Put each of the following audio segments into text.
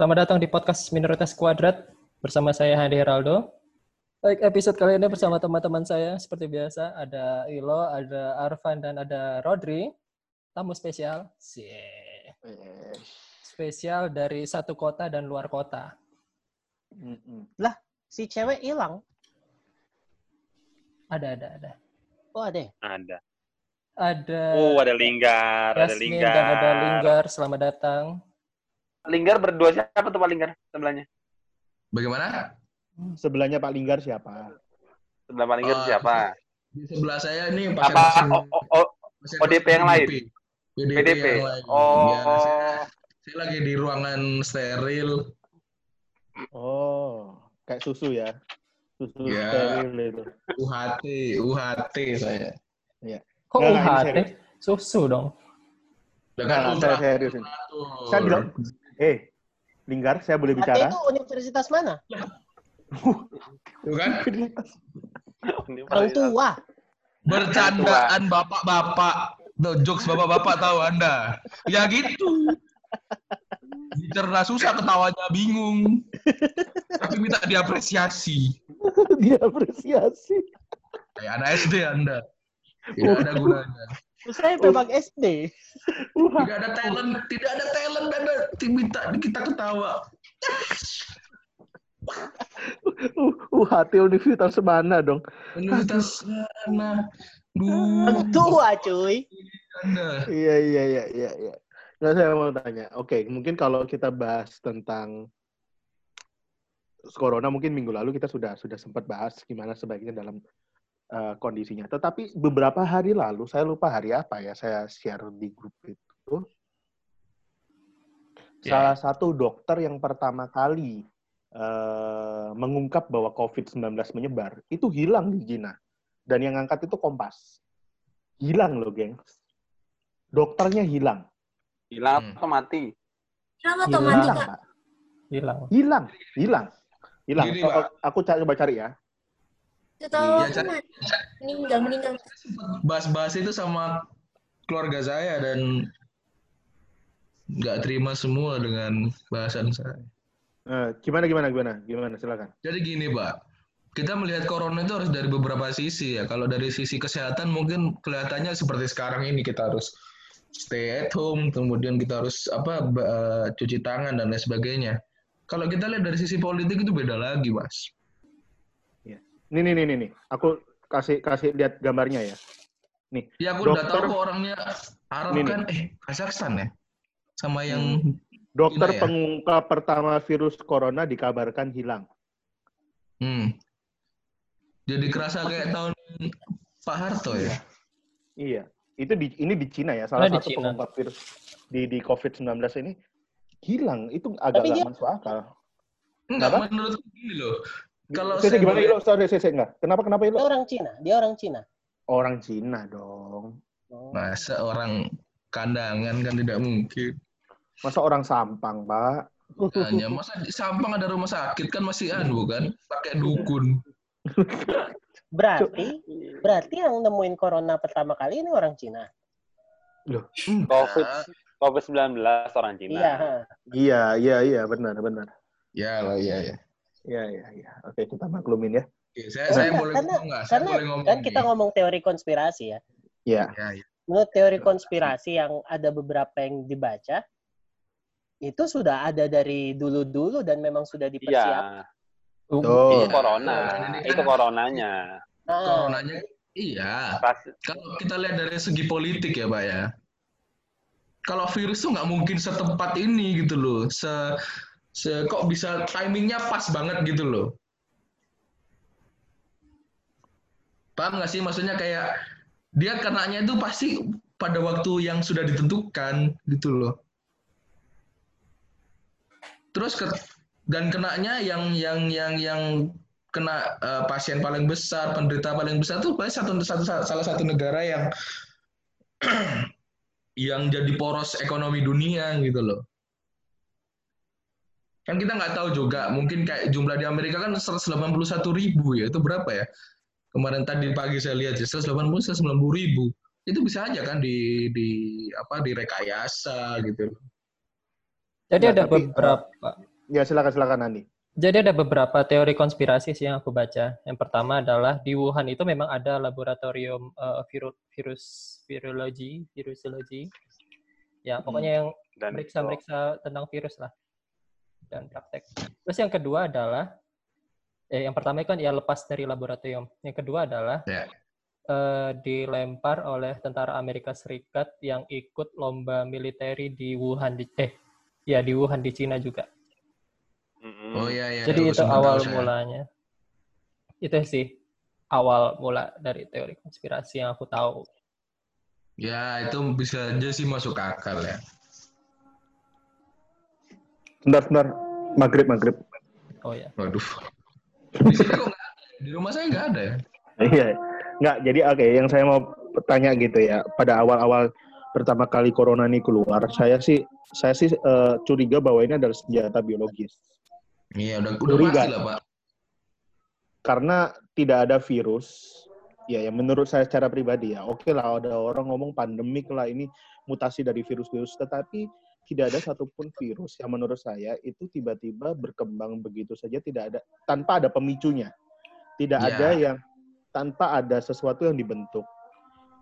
Selamat datang di podcast Minoritas Kuadrat bersama saya Hadi Heraldo. Baik, episode kali ini bersama teman-teman saya seperti biasa ada Ilo, ada Arfan dan ada Rodri. Tamu spesial, Sie. spesial dari satu kota dan luar kota. Mm-mm. Lah, si cewek hilang. Ada, ada, ada. Oh, ada. ya? Ada. Ada Oh, ada Linggar, ada Yasmin Linggar. dan ada Linggar. Selamat datang. Linggar berdua siapa tuh Pak Linggar sebelahnya? Bagaimana? Sebelahnya Pak Linggar siapa? Sebelah Pak Linggar Oh, siapa? Di sebelah saya ini Apa pasien oh, oh, oh, ODP yang lain? PDP, PDP? yang lain. Oh, Ya, saya, saya lagi di ruangan steril. Oh, kayak susu ya. Susu Ya. steril itu. UHT, UHT saya. Kok Nggak, nggak, ini UHT? Susu dong. Dengan Nggak, saya serius ini. Saya bilang, eh, Linggar, saya boleh bicara? itu universitas mana? Kan? Pak Orang tua. Bercandaan bapak-bapak. Tuh, jokes bapak-bapak tahu Anda. Ya gitu. Bicara susah ketawanya bingung. Tapi minta diapresiasi. Dia apresiasi. Kayak anak SD Anda. Tidak ada gunanya. Saya memang SD. Tidak ada talent, tidak ada talent, ada minta kita ketawa. Uh, UHT Universitas mana dong? Universitas Duh, tua, cuy. Iya, iya, iya, iya. iya. Nggak, saya mau tanya. Oke, mungkin kalau kita bahas tentang corona, mungkin minggu lalu kita sudah sudah sempat bahas gimana sebaiknya dalam uh, kondisinya. Tetapi beberapa hari lalu, saya lupa hari apa ya, saya share di grup itu. Ya. Salah satu dokter yang pertama kali uh, mengungkap bahwa COVID-19 menyebar, itu hilang di Cina. Dan yang angkat itu Kompas. Hilang loh, gengs. Dokternya hilang. Hilang Hmm. atau mati? Hilang Hilang, atau mati. Hilang. Hilang, hilang. Hilang. Gini, aku cari, coba cari ya. Setahu Iya, aku. Meninggal, meninggal. Bahas-bahas itu sama keluarga saya dan nggak terima semua dengan bahasan saya. Eh, gimana, gimana, gimana? Gimana, silakan. Jadi gini, Pak. Kita melihat corona itu harus dari beberapa sisi ya. Kalau dari sisi kesehatan mungkin kelihatannya seperti sekarang ini kita harus stay at home, kemudian kita harus apa eh, cuci tangan dan lain sebagainya. Kalau kita lihat dari sisi politik itu beda lagi, Mas. Nih, nih, nih, nih, nih. Aku kasih kasih lihat gambarnya ya. Nih, Ya aku udah Dokter- tahu kok orangnya Arab nih. kan, eh Kazakhstan ya, sama yang dokter Gila ya? pengungkap pertama virus corona dikabarkan hilang. Hmm. Jadi kerasa kayak tahun Pak Harto ya. Iya. Itu di ini di Cina ya, salah di satu Cina. pengungkap virus di di COVID-19 ini hilang. Itu agak Tapi nggak dia- masuk akal. Enggak, Kenapa? menurut gini loh. Kalau saya gimana boleh- Ilo? Sorry, Sese, enggak. Kenapa, kenapa Dia Ilo? orang Cina. Dia orang Cina. Orang Cina dong. Oh. Masa orang kandangan kan tidak mungkin. Masa orang Sampang, Pak? Hanya masa di Sampang ada rumah sakit kan masih anu kan, pakai dukun. Berarti, berarti yang nemuin corona pertama kali ini orang Cina. COVID COVID-19 orang Cina. Iya. Iya, iya, iya, benar, benar. Ya lah, iya ya. Iya, iya, iya. Oke, kita maklumin ya. Oke, saya Oh, saya enggak, boleh karena- ngomong nggak? Saya Karena boleh ngomong. kan kita ngomong teori konspirasi ya. Iya. Ya, ya. Menurut teori konspirasi yang ada beberapa yang dibaca, itu sudah ada dari dulu-dulu dan memang sudah Iya. dipersiapkan. Tuh. Itu Iya. corona. Ini kan- Itu coronanya. Nah, Coronanya iya. Pas Kalau kita lihat dari segi politik ya, Pak ya. Kalau virus tuh nggak mungkin setempat ini gitu loh. Se, se kok bisa timingnya pas banget gitu loh. Paham nggak sih? Maksudnya kayak dia kenanya itu pasti pada waktu yang sudah ditentukan gitu loh. Terus ke, dan kenanya yang yang yang yang kena eh, pasien paling besar, penderita paling besar tuh paling satu, satu salah satu negara yang yang jadi poros ekonomi dunia gitu loh. Kan kita nggak tahu juga, mungkin kayak jumlah di Amerika kan 181 ribu ya, itu berapa ya? Kemarin tadi pagi saya lihat ya, 180 190 ribu. Itu bisa aja kan di di apa direkayasa gitu. Jadi Nah, ada tapi, beberapa Ya silakan silakan Andi. Jadi ada beberapa teori konspirasi sih yang aku baca. Yang pertama adalah di Wuhan itu memang ada laboratorium eh, viru- virus virologi, virusologi. Ya, pokoknya yang Dan meriksa-meriksa tentang virus lah dan praktek. Terus yang kedua adalah eh, yang pertama kan ya lepas dari laboratorium. Yang kedua adalah Ya. eh, dilempar oleh tentara Amerika Serikat yang ikut lomba militeri di Wuhan di eh ya di Wuhan di Cina juga. Oh iya iya. Jadi aku itu awal saya. mulanya. Itu sih awal mula dari teori konspirasi yang aku tahu. Ya itu bisa aja sih masuk akal ya. Sebentar sebentar. Maghrib maghrib. Oh ya. Waduh. Di sini kok nggak ada? Di rumah saya nggak ada ya. Iya. Nggak, jadi oke, yang saya mau tanya gitu ya. Pada awal-awal pertama kali corona ini keluar, saya sih saya sih eh, curiga bahwa ini adalah senjata biologis. Iya udah udah Curiga. pasti lah pak. Karena tidak ada virus, ya yang menurut saya secara pribadi ya, oke lah ada orang ngomong pandemik lah ini mutasi dari virus-virus, tetapi tidak ada satupun virus yang menurut saya itu tiba-tiba berkembang begitu saja tidak ada tanpa ada pemicunya. Tidak Ya. ada yang tanpa ada sesuatu yang dibentuk.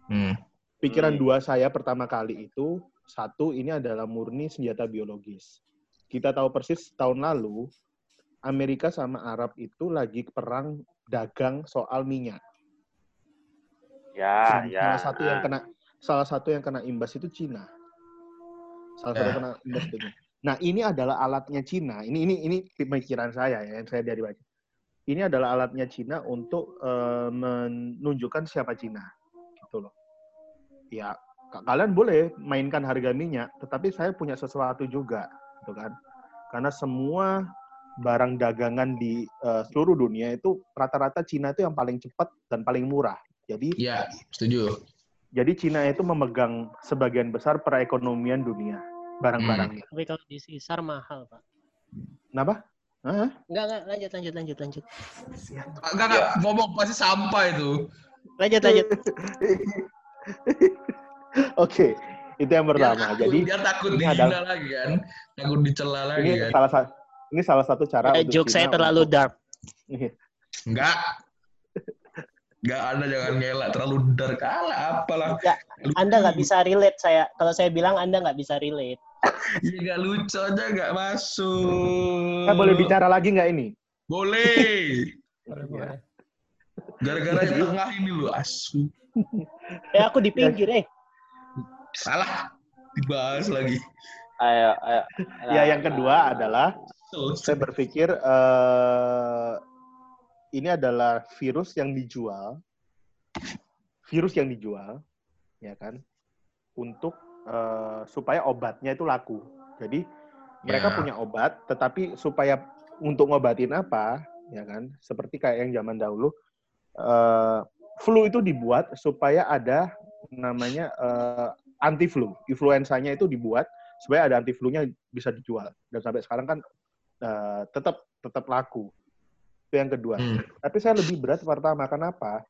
Hmm. pikiran Hmm. dua saya pertama kali itu satu ini adalah murni senjata biologis. Kita tahu persis tahun lalu Amerika sama Arab itu lagi perang dagang soal minyak. Ya, Dan ya. Salah satu yang kena salah satu yang kena imbas itu Cina. Salah satu Ya. yang kena itu. Nah, ini adalah alatnya Cina. Ini ini ini pemikiran saya ya yang saya dari baca. Ini adalah alatnya Cina untuk eh, menunjukkan siapa Cina. Gitu loh. Ya, ka- kalian boleh mainkan harga minyak, tetapi saya punya sesuatu juga, gitu kan? Karena semua barang dagangan di eh, seluruh dunia itu rata-rata Cina itu yang paling cepat dan paling murah. Jadi Iya setuju. Jadi Cina itu memegang sebagian besar perekonomian dunia barang-barangnya. Tapi kalau di Sisar mahal, Pak. Kenapa? Hah? Enggak, enggak. Lanjut, lanjut, lanjut, lanjut. Enggak enggak ngomong pasti sampah itu. Lanjut, lanjut. Oke, itu yang pertama. Dia takut, Jadi dia takut ini dihina adalah- lagi kan, takut dicela lagi ini kan. salah satu ini salah satu cara Eh, untuk joke saya terlalu untuk- dark. Enggak. Enggak ada jangan ngelak terlalu dark kalah apalah. Enggak, Anda nggak bisa relate saya. Kalau saya bilang Anda nggak bisa relate. Iya enggak lucu aja enggak masuk. Kita boleh bicara lagi nggak ini? Boleh. Boleh, Iya. boleh. Gara-gara yang tengah ini lu asu. Eh, aku di pinggir, eh. Salah. Dibahas lagi. Ayo, ayo. Ya, yang kedua adalah saya berpikir eh, ini adalah virus yang dijual, virus yang dijual, ya kan, untuk eh, supaya obatnya itu laku. Jadi mereka Ya. punya obat, tetapi supaya untuk ngobatin apa, ya kan, seperti kayak yang zaman dahulu, eh, flu itu dibuat supaya ada namanya eh, anti flu, influenzanya itu dibuat supaya ada anti flu-nya bisa dijual. Dan sampai sekarang kan eh, tetap tetap laku. Itu yang kedua. Hmm. Tapi saya lebih berat pertama kenapa?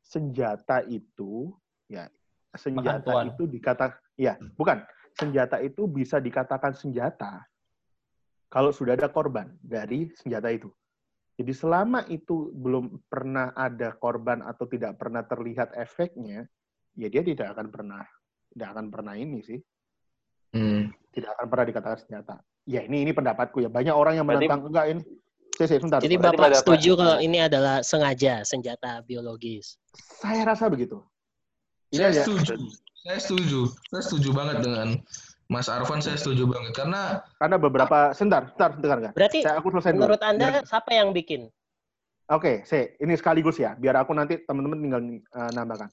Senjata itu ya senjata itu dikata ya, bukan. Senjata itu bisa dikatakan senjata kalau sudah ada korban dari senjata itu. Jadi selama itu belum pernah ada korban atau tidak pernah terlihat efeknya, ya dia tidak akan pernah tidak akan pernah ini sih, Hmm. tidak akan pernah dikatakan senjata. Ya ini ini pendapatku ya. Banyak orang yang Berarti- menentang enggak ini. Saya, saya, sebentar. Jadi Berarti Bapak setuju kalau ini adalah sengaja senjata biologis. Saya rasa begitu. Ini Saya aja. setuju. Saya setuju. Saya setuju banget dengan Mas Arfan. Saya setuju banget karena Karena beberapa, sebentar, sebentar, dengar nggak? Berarti Saya aku selesai dulu. menurut Anda Biar- siapa yang bikin? Oke, saya ini sekaligus ya, biar aku nanti teman-teman tinggal eh, nambahkan.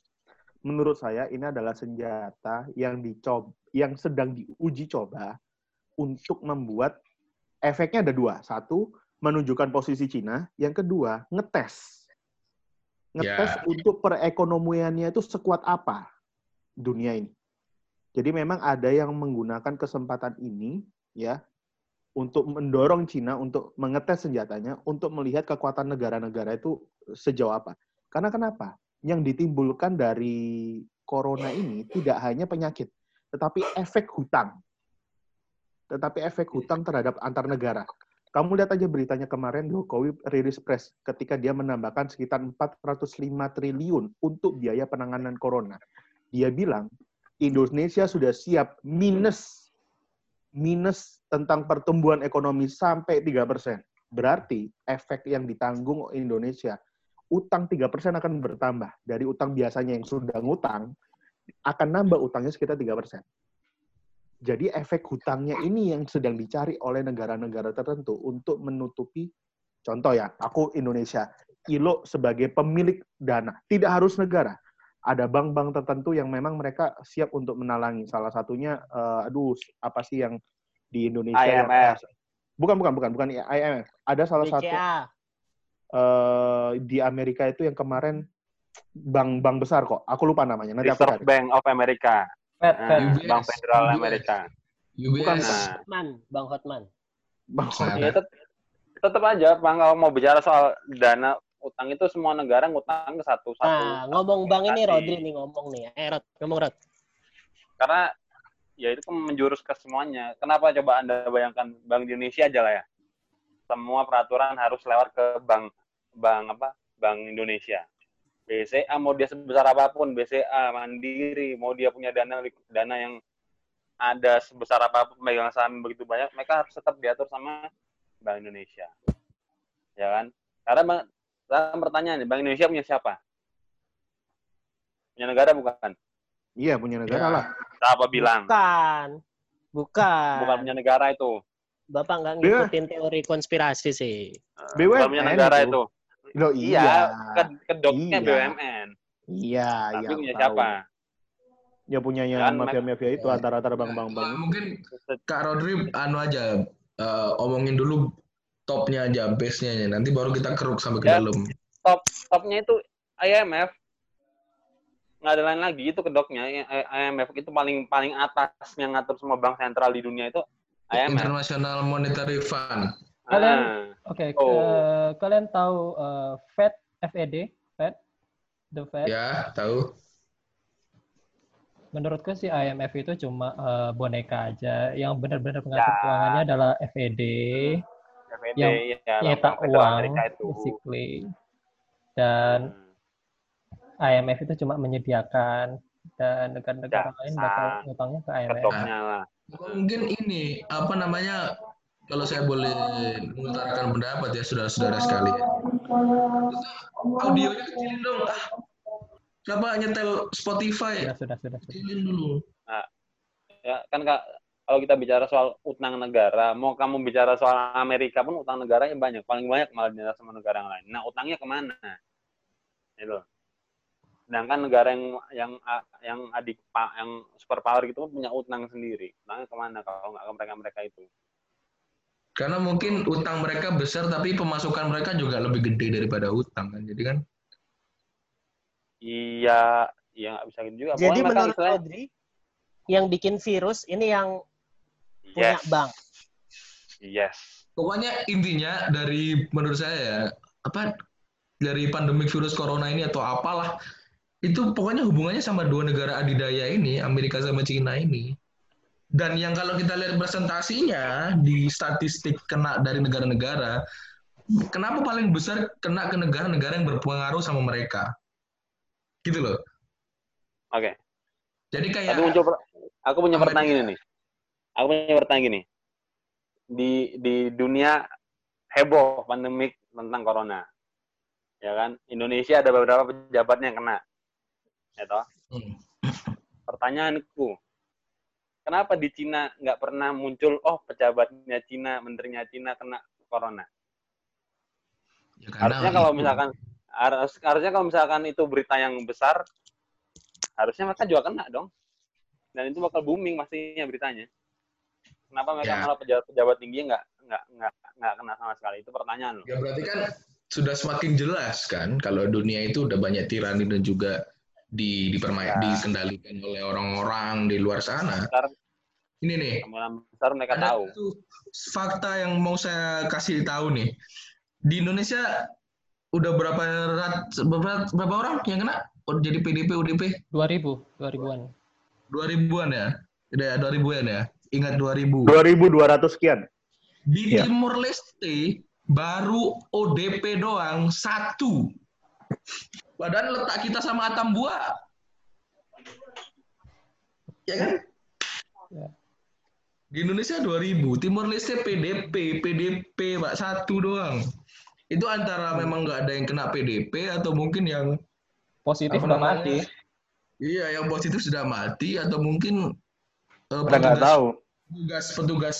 Menurut saya ini adalah senjata yang dicoba, yang sedang diuji coba untuk membuat efeknya ada dua. Satu, menunjukkan posisi Cina. Yang kedua, ngetes. Ngetes untuk perekonomiannya itu sekuat apa dunia ini. Jadi memang ada yang menggunakan kesempatan ini ya untuk mendorong Cina untuk mengetes senjatanya untuk melihat kekuatan negara-negara itu sejauh apa. Karena kenapa? Yang ditimbulkan dari corona ini tidak hanya penyakit, tetapi efek hutang. tetapi efek hutang terhadap antar negara. Kamu lihat aja beritanya kemarin Jokowi rilis press ketika dia menambahkan sekitar 405 triliun untuk biaya penanganan corona. Dia bilang Indonesia sudah siap minus minus tentang pertumbuhan ekonomi sampai 3%. Berarti efek yang ditanggung Indonesia utang 3% akan bertambah dari utang biasanya yang sudah ngutang akan nambah utangnya sekitar 3%. Jadi efek hutangnya ini yang sedang dicari oleh negara-negara tertentu untuk menutupi contoh ya, aku Indonesia, ILO sebagai pemilik dana, tidak harus negara. Ada bank-bank tertentu yang memang mereka siap untuk menalangi. Salah satunya eh, aduh apa sih yang di Indonesia yang- IMF. bukan bukan bukan bukan IMF. Ada salah satu BCA. eh, di Amerika itu yang kemarin bank-bank besar kok. Aku lupa namanya. Nanti aku Reserve cari. Bank of America. Fed, Fed. UBS. Bank Federal UBS. Amerika. Bukan, UBS. Nah, Hotman, Bang Hotman. Bank Nah, ya tet- tetap aja, Bang, kalau mau bicara soal dana utang itu semua negara ngutang ke satu-satu. Nah, ngomong Bang ini. Rodri nih ngomong nih. Eh, Rod, ngomong Rod. Karena ya itu kan menjurus ke semuanya. Kenapa coba Anda bayangkan Bank Indonesia aja lah ya. Semua peraturan harus lewat ke bank bank apa? Bank Indonesia. BCA mau dia sebesar apa pun, BCA Mandiri mau dia punya dana dana yang ada sebesar apa pun megang saham begitu banyak, mereka harus tetap diatur sama Bank Indonesia. Ya kan? Karena Bang, sekarang pertanyaan nih, Bank Indonesia punya siapa? Punya negara bukan? Iya, punya negara Ya. lah. Siapa bilang? Bukan. Bukan. Bukan punya negara itu. Bapak nggak ngikutin teori konspirasi sih. BUMN Bukan punya negara itu. itu. Loh, Iya, iya. ke kedoknya Iya. BUMN. Iya, Tapi iya. punya siapa? Ya punyanya Kan, mafia-mafia itu Iya. antara-antara bank-bank bank. Nah, mungkin Kak Rodri anu aja eh, omongin dulu topnya aja, base-nya nanti baru kita keruk sampai ke Ya. dalam. Topnya itu IMF. Nggak ada lain lagi, itu kedoknya. I- IMF itu paling paling atas yang ngatur semua bank sentral di dunia itu IMF. International Monetary Fund. Kalian- Ah, Oke, Oh. eh, kalian tahu eh, Fed, FED, Fed, the Fed. Ya, tahu. Menurutku sih IMF itu cuma eh, boneka aja. Yang benar-benar mengatur Ya. keuangannya adalah FED, FED, Yang ya, nyetak uang, basically. Dan Hmm. IMF itu cuma menyediakan dan negara-negara lain bakal Dasar. ngutangnya ke IMF. Lah. Mungkin ini apa namanya kalau saya boleh mengutarakan pendapat ya saudara-saudara sekalian. Itu audionya kecilin dong. Ah, siapa nyetel Spotify? Sudah, sudah, sudah. sudah. Kecilin dulu. Ya, kan Kak, kalau kita bicara soal utang negara, mau kamu bicara soal Amerika pun utang negaranya banyak, paling banyak malah dinilai sama negara yang lain. Nah, utangnya ke mana? Itu. Sedangkan negara yang yang yang adik pak yang superpower gitu kan punya utang sendiri. Utangnya ke mana kalau nggak ke mereka mereka itu? Karena mungkin utang mereka besar tapi pemasukan mereka juga lebih gede daripada utang kan. Jadi kan Iya, iya nggak bisa gitu juga. Jadi Pokoknya menurut Rodri, yang bikin virus ini yang punya yes, bank. yes. pokoknya intinya dari menurut saya ya, apa dari pandemik virus corona ini atau apalah itu pokoknya hubungannya sama dua negara adidaya ini Amerika sama Cina ini dan yang kalau kita lihat presentasinya di statistik kena dari negara-negara kenapa paling besar kena ke negara-negara yang berpengaruh sama mereka gitu loh Oke. jadi kayak Tapi muncul, aku punya pertanyaan gini nih. Aku punya pertanyaan gini. Di di dunia heboh pandemik tentang corona, ya kan? Indonesia ada beberapa pejabatnya yang kena, ya toh? Hmm. Pertanyaanku, kenapa di Cina nggak pernah muncul, oh pejabatnya Cina, menterinya Cina kena corona? Ya, karena Harusnya kalau itu. misalkan harus harusnya kalau misalkan itu berita yang besar, harusnya mereka juga kena dong. Dan itu bakal booming pastinya beritanya. Kenapa mereka Ya. malah pejabat-pejabat tinggi nggak nggak nggak nggak kena sama sekali? Itu pertanyaan loh. Ya berarti kan sudah semakin jelas kan kalau dunia itu udah banyak tirani dan juga di dipermai Ya. dikendalikan oleh orang-orang di luar sana. Besar, Ini nih, besar mereka ada tahu. satu fakta yang mau saya kasih tahu nih. Di Indonesia udah berapa rat, berapa, berapa orang yang kena Oh, jadi PDP UDP 2000, 2000-an. 2000-an ya? Udah 2000-an ya? Ingat 2000. 2200 sekian. Di Iya. Timur Leste baru ODP doang satu. Padahal letak kita sama Atambua. Ya kan? Ya. Di Indonesia 2000, Timur Leste PDP, PDP Pak satu doang. Itu antara memang nggak ada yang kena PDP atau mungkin yang Positif Apa udah namanya? mati. iya yang positif sudah mati atau mungkin eh, Kita nggak tahu. petugas petugas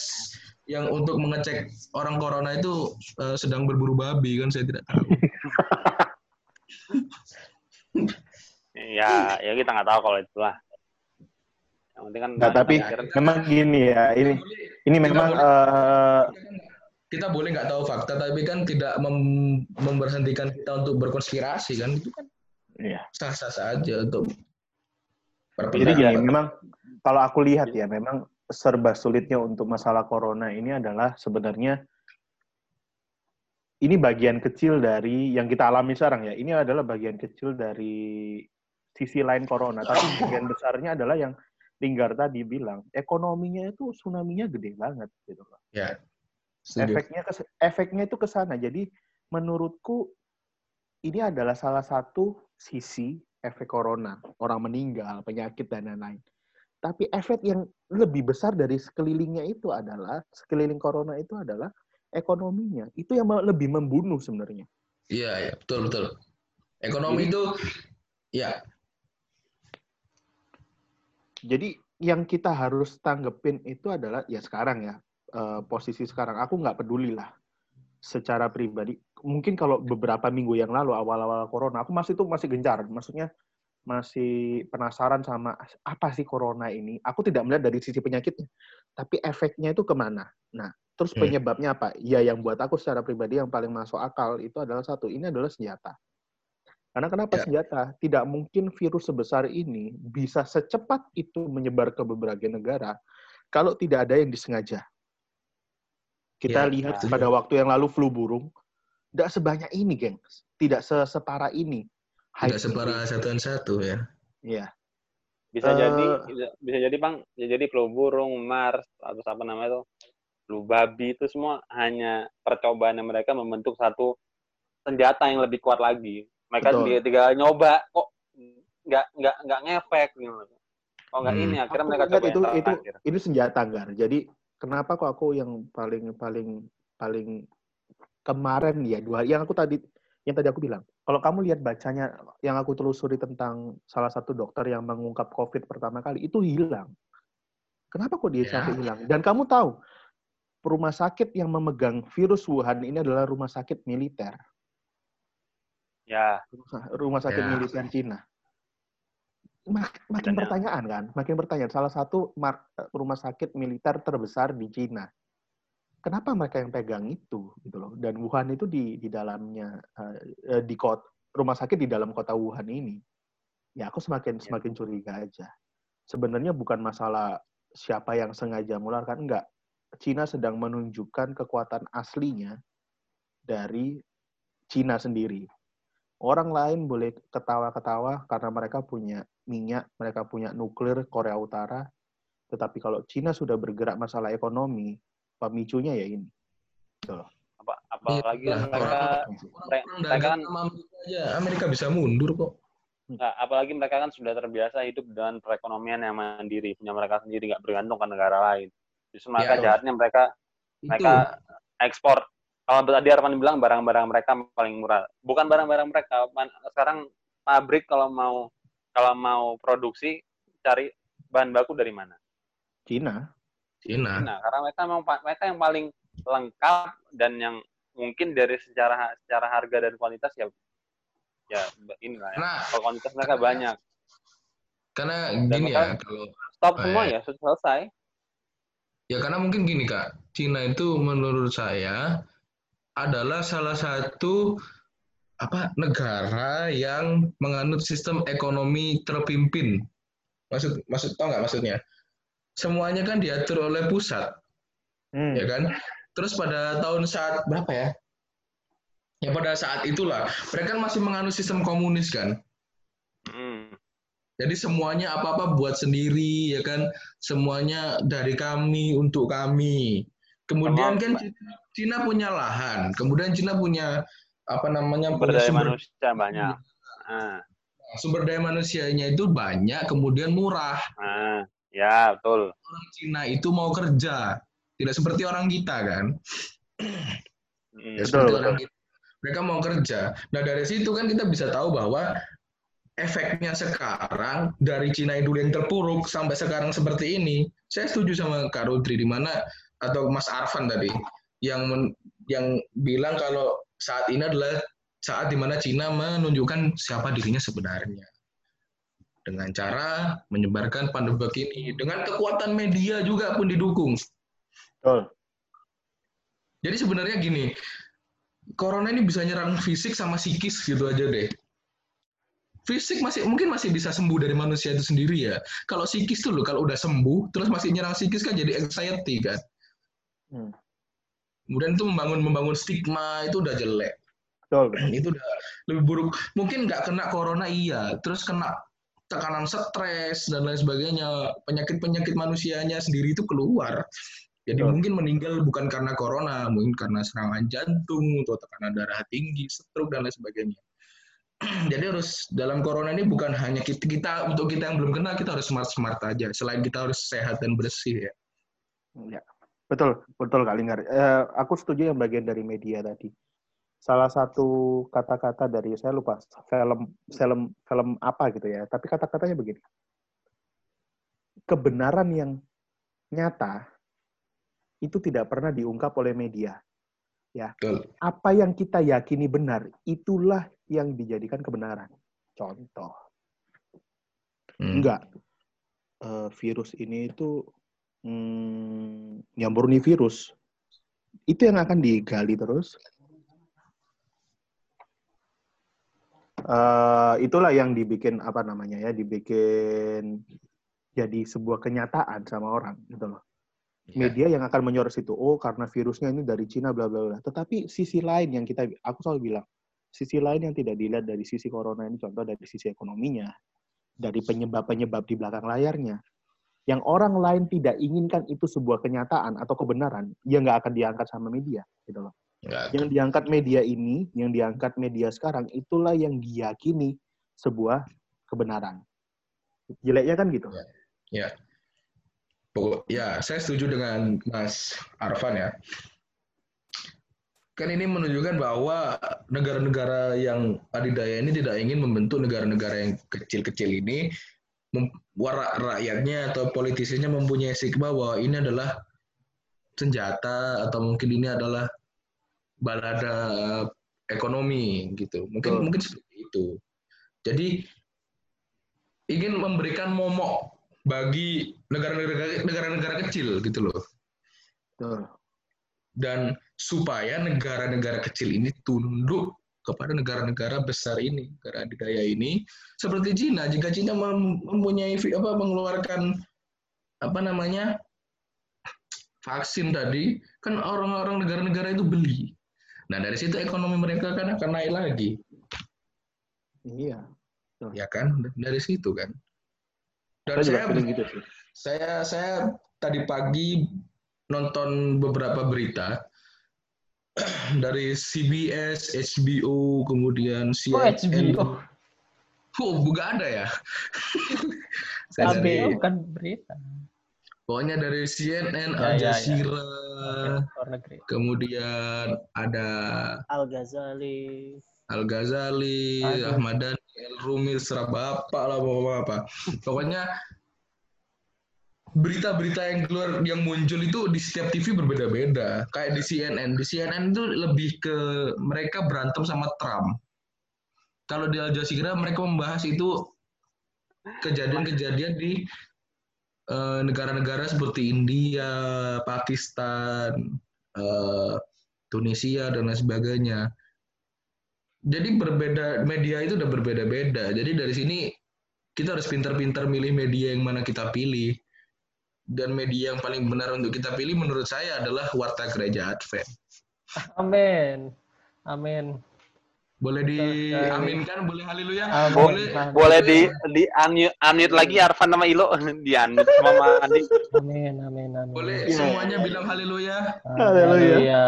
yang untuk mengecek orang corona itu eh, sedang berburu babi kan saya tidak tahu. Ya, ya kita nggak tahu kalau itulah. Yang penting kan Nggak, tapi akhirnya- memang gini ya, ini ini Kita memang boleh- eh, kita boleh nggak tahu fakta tapi kan tidak mem- memberhentikan kita untuk berkonspirasi kan itu kan iya. sah-sah saja untuk Jadi gini, memang kalau aku lihat ya, memang serba sulitnya untuk masalah corona ini adalah sebenarnya ini bagian kecil dari yang kita alami sekarang ya. Ini adalah bagian kecil dari sisi lain corona, tapi bagian besarnya adalah yang Linggar tadi bilang, ekonominya itu tsunami-nya gede banget gitu loh. ya setuju. Efeknya ke efeknya itu ke sana. Jadi menurutku ini adalah salah satu sisi efek corona, orang meninggal, penyakit dan lain-lain. Tapi efek yang lebih besar dari sekelilingnya itu adalah sekeliling corona itu adalah ekonominya. Itu yang lebih membunuh sebenarnya. Iya, iya, betul, betul. Ekonomi Jadi- itu, ya, Jadi yang kita harus tanggepin itu adalah ya sekarang ya eh, posisi sekarang. Aku nggak peduli lah secara pribadi. Mungkin kalau beberapa minggu yang lalu awal-awal corona, aku masih tuh masih gencar. Maksudnya masih penasaran sama apa sih corona ini. Aku tidak melihat dari sisi penyakitnya, tapi efeknya itu ke mana. Nah, terus Hmm. penyebabnya apa? Ya yang buat aku secara pribadi yang paling masuk akal itu adalah satu. Ini adalah senjata. Karena kenapa Ya. senjata? Tidak mungkin virus sebesar ini bisa secepat itu menyebar ke berbagai negara kalau tidak ada yang disengaja. Kita Ya, lihat setuju. pada waktu yang lalu flu burung, tidak sebanyak ini, gengs. Tidak separah ini. tidak separah satuan satu ya. Iya. bisa Eh, jadi bisa- bisa jadi bang bisa jadi flu burung mars atau apa namanya itu flu babi itu semua hanya percobaan yang mereka membentuk satu senjata yang lebih kuat lagi mereka Betul. tiga, tiga nyoba kok nggak nggak nggak ngefek gitu oh nggak Hmm. ini akhirnya Aku mereka coba itu yang itu ini senjata Gar. Jadi kenapa kok aku yang paling paling paling kemarin ya dua yang aku tadi yang tadi aku bilang. Kalau kamu lihat bacanya yang aku telusuri tentang salah satu dokter yang mengungkap COVID pertama kali itu hilang. Kenapa kok dia Ya. sampai hilang? Dan kamu tahu rumah sakit yang memegang virus Wuhan ini adalah rumah sakit militer, ya rumah sakit Ya. militer Cina. Mak- makin Dan yang- pertanyaan kan, makin pertanyaan. Salah satu rumah sakit militer terbesar di Cina. Kenapa mereka yang pegang itu gitu loh? Dan Wuhan itu di di dalamnya eh, di kota rumah sakit di dalam kota Wuhan ini. Ya aku semakin Ya. semakin curiga aja. Sebenarnya bukan masalah siapa yang sengaja menularkan enggak. Cina sedang menunjukkan kekuatan aslinya dari Cina sendiri. Orang lain boleh ketawa-ketawa karena mereka punya minyak, mereka punya nuklir Korea Utara. Tetapi kalau Cina sudah bergerak masalah ekonomi, pemicunya ya ini. apa apalagi Iya, kan mereka Orang mereka kan Amerika aja, Amerika bisa mundur kok. Nggak, apalagi mereka kan sudah terbiasa hidup dengan perekonomian yang mandiri, punya mereka sendiri, nggak bergantung ke negara lain. Justru mereka Ya. jahatnya mereka Itu. mereka ekspor. Kalau tadi Arman bilang barang-barang mereka paling murah. Bukan barang-barang mereka. Sekarang pabrik kalau mau kalau mau produksi cari bahan baku dari mana? Cina. Cina. Nah, karena mereka memang mereka yang paling lengkap dan yang mungkin dari secara secara harga dan kualitas ya ya inilah ya. Nah, Kalau kuantitas mereka banyak. karena Dan gini ya, kalau Stop semua ya, sudah selesai. Ya karena mungkin gini kak, Cina itu menurut saya adalah salah satu apa negara yang menganut sistem ekonomi terpimpin. Maksud maksud tau nggak maksudnya? Semuanya kan diatur oleh pusat, Hmm. ya kan? Terus pada tahun saat berapa ya? Ya pada saat itulah mereka kan masih menganut sistem komunis kan. Jadi semuanya apa-apa buat sendiri ya kan. Semuanya dari kami untuk kami. Kemudian Sama- kan Cina, Cina punya lahan, kemudian Cina punya apa namanya sumber daya sumber, manusia banyak. Ah, sumber daya manusianya itu banyak, kemudian murah. ah, ya betul. Orang Cina itu mau kerja, tidak seperti orang kita kan. Ya, Betul, betul. orang kita. Mereka mau kerja. Nah dari situ kan kita bisa tahu bahwa efeknya sekarang dari Cina yang dulu yang terpuruk sampai sekarang seperti ini. Saya setuju sama Kak Rudri di mana atau Mas Arfan tadi yang men- yang bilang kalau saat ini adalah saat di mana Cina menunjukkan siapa dirinya sebenarnya dengan cara menyebarkan pandemik ini dengan kekuatan media juga pun didukung. Betul. Jadi sebenarnya gini, corona ini bisa nyerang fisik sama psikis gitu aja deh. Fisik masih mungkin masih bisa sembuh dari manusia itu sendiri ya. Kalau psikis tuh loh, kalau udah sembuh terus masih nyerang psikis kan jadi anxiety kan. Hmm. Kemudian itu membangun membangun stigma itu udah jelek. Betul. Itu udah lebih buruk. Mungkin nggak kena corona iya, terus kena tekanan stres dan lain sebagainya. Penyakit-penyakit manusianya sendiri itu keluar. Jadi Betul. mungkin meninggal bukan karena corona, mungkin karena serangan jantung atau tekanan darah tinggi, stroke dan lain sebagainya. Jadi harus dalam corona ini bukan hanya kita, kita untuk kita yang belum kena kita harus smart smart aja. Selain kita harus sehat dan bersih ya. Ya. Betul, betul Kak Linggar. Eh, aku setuju yang bagian dari media tadi. Salah satu kata-kata dari saya lupa film film film apa gitu ya, tapi kata-katanya begini. Kebenaran yang nyata itu tidak pernah diungkap oleh media. Ya. Betul. Apa yang kita yakini benar, itulah yang dijadikan kebenaran. Contoh, Hmm. enggak eh, virus ini itu hmm, yang murni virus itu yang akan digali terus Eh, itulah yang dibikin apa namanya ya dibikin jadi sebuah kenyataan sama orang gitu loh Ya. media yang akan menyorot itu oh karena virusnya ini dari Cina bla bla bla tetapi sisi lain yang kita aku selalu bilang sisi lain yang tidak dilihat dari sisi corona ini contoh dari sisi ekonominya dari penyebab-penyebab di belakang layarnya yang orang lain tidak inginkan itu sebuah kenyataan atau kebenaran ya nggak akan diangkat sama media gitu loh. Yang diangkat media ini yang diangkat media sekarang itulah yang diyakini sebuah kebenaran. Jeleknya kan gitu? Ya. Pokok- Ya, saya setuju dengan Mas Arfan ya. Kan ini menunjukkan bahwa negara-negara yang adidaya ini tidak ingin membentuk negara-negara yang kecil-kecil ini mem- wara- rakyatnya atau politisinya mempunyai stigma bahwa ini adalah senjata atau mungkin ini adalah balada ekonomi gitu. Mungkin Betul. mungkin seperti itu. Jadi ingin memberikan momok bagi negara-negara negara-negara kecil gitu loh. Betul. Dan supaya negara-negara kecil ini tunduk kepada negara-negara besar ini, negara adidaya ini, seperti Cina. Jika Cina mem- mempunyai apa mengeluarkan apa namanya vaksin tadi, kan orang-orang negara-negara itu beli. Nah dari situ ekonomi mereka kan akan naik lagi, iya ya kan? Dari situ kan. Dan saya saya gitu sih saya saya tadi pagi nonton beberapa berita dari CBS, HBO, kemudian Oh, CNN. HBO. Oh, bukan ada ya. Oh, bukan berita. pokoknya dari CNN, Ya, Al ya, ya. Jazeera, Luar negeri. kemudian ada Al Ghazali. Al Ghazali. Ahmad Dhani, El Rumi, serah bapak lah pokoknya apa. Pokoknya berita-berita yang keluar yang muncul itu di setiap TV berbeda-beda. Kayak di CNN, di CNN itu lebih ke mereka berantem sama Trump. Kalau di Al Jazeera mereka membahas itu kejadian-kejadian di eh, negara-negara seperti India, Pakistan, eh, Tunisia dan lain sebagainya. Jadi berbeda media itu udah berbeda-beda. Jadi dari sini kita harus pintar-pintar milih media yang mana kita pilih. Dan media yang paling benar untuk kita pilih menurut saya adalah Warta Gereja Advent. Amin. Amin. Boleh diaminkan, boleh haleluya. Amin. Boleh. Boleh di di unmute, unmute lagi Arfan sama Ilo di unmute sama Madi. Amin, amin, amin. Boleh Iya. semuanya bilang haleluya. Haleluya. Iya.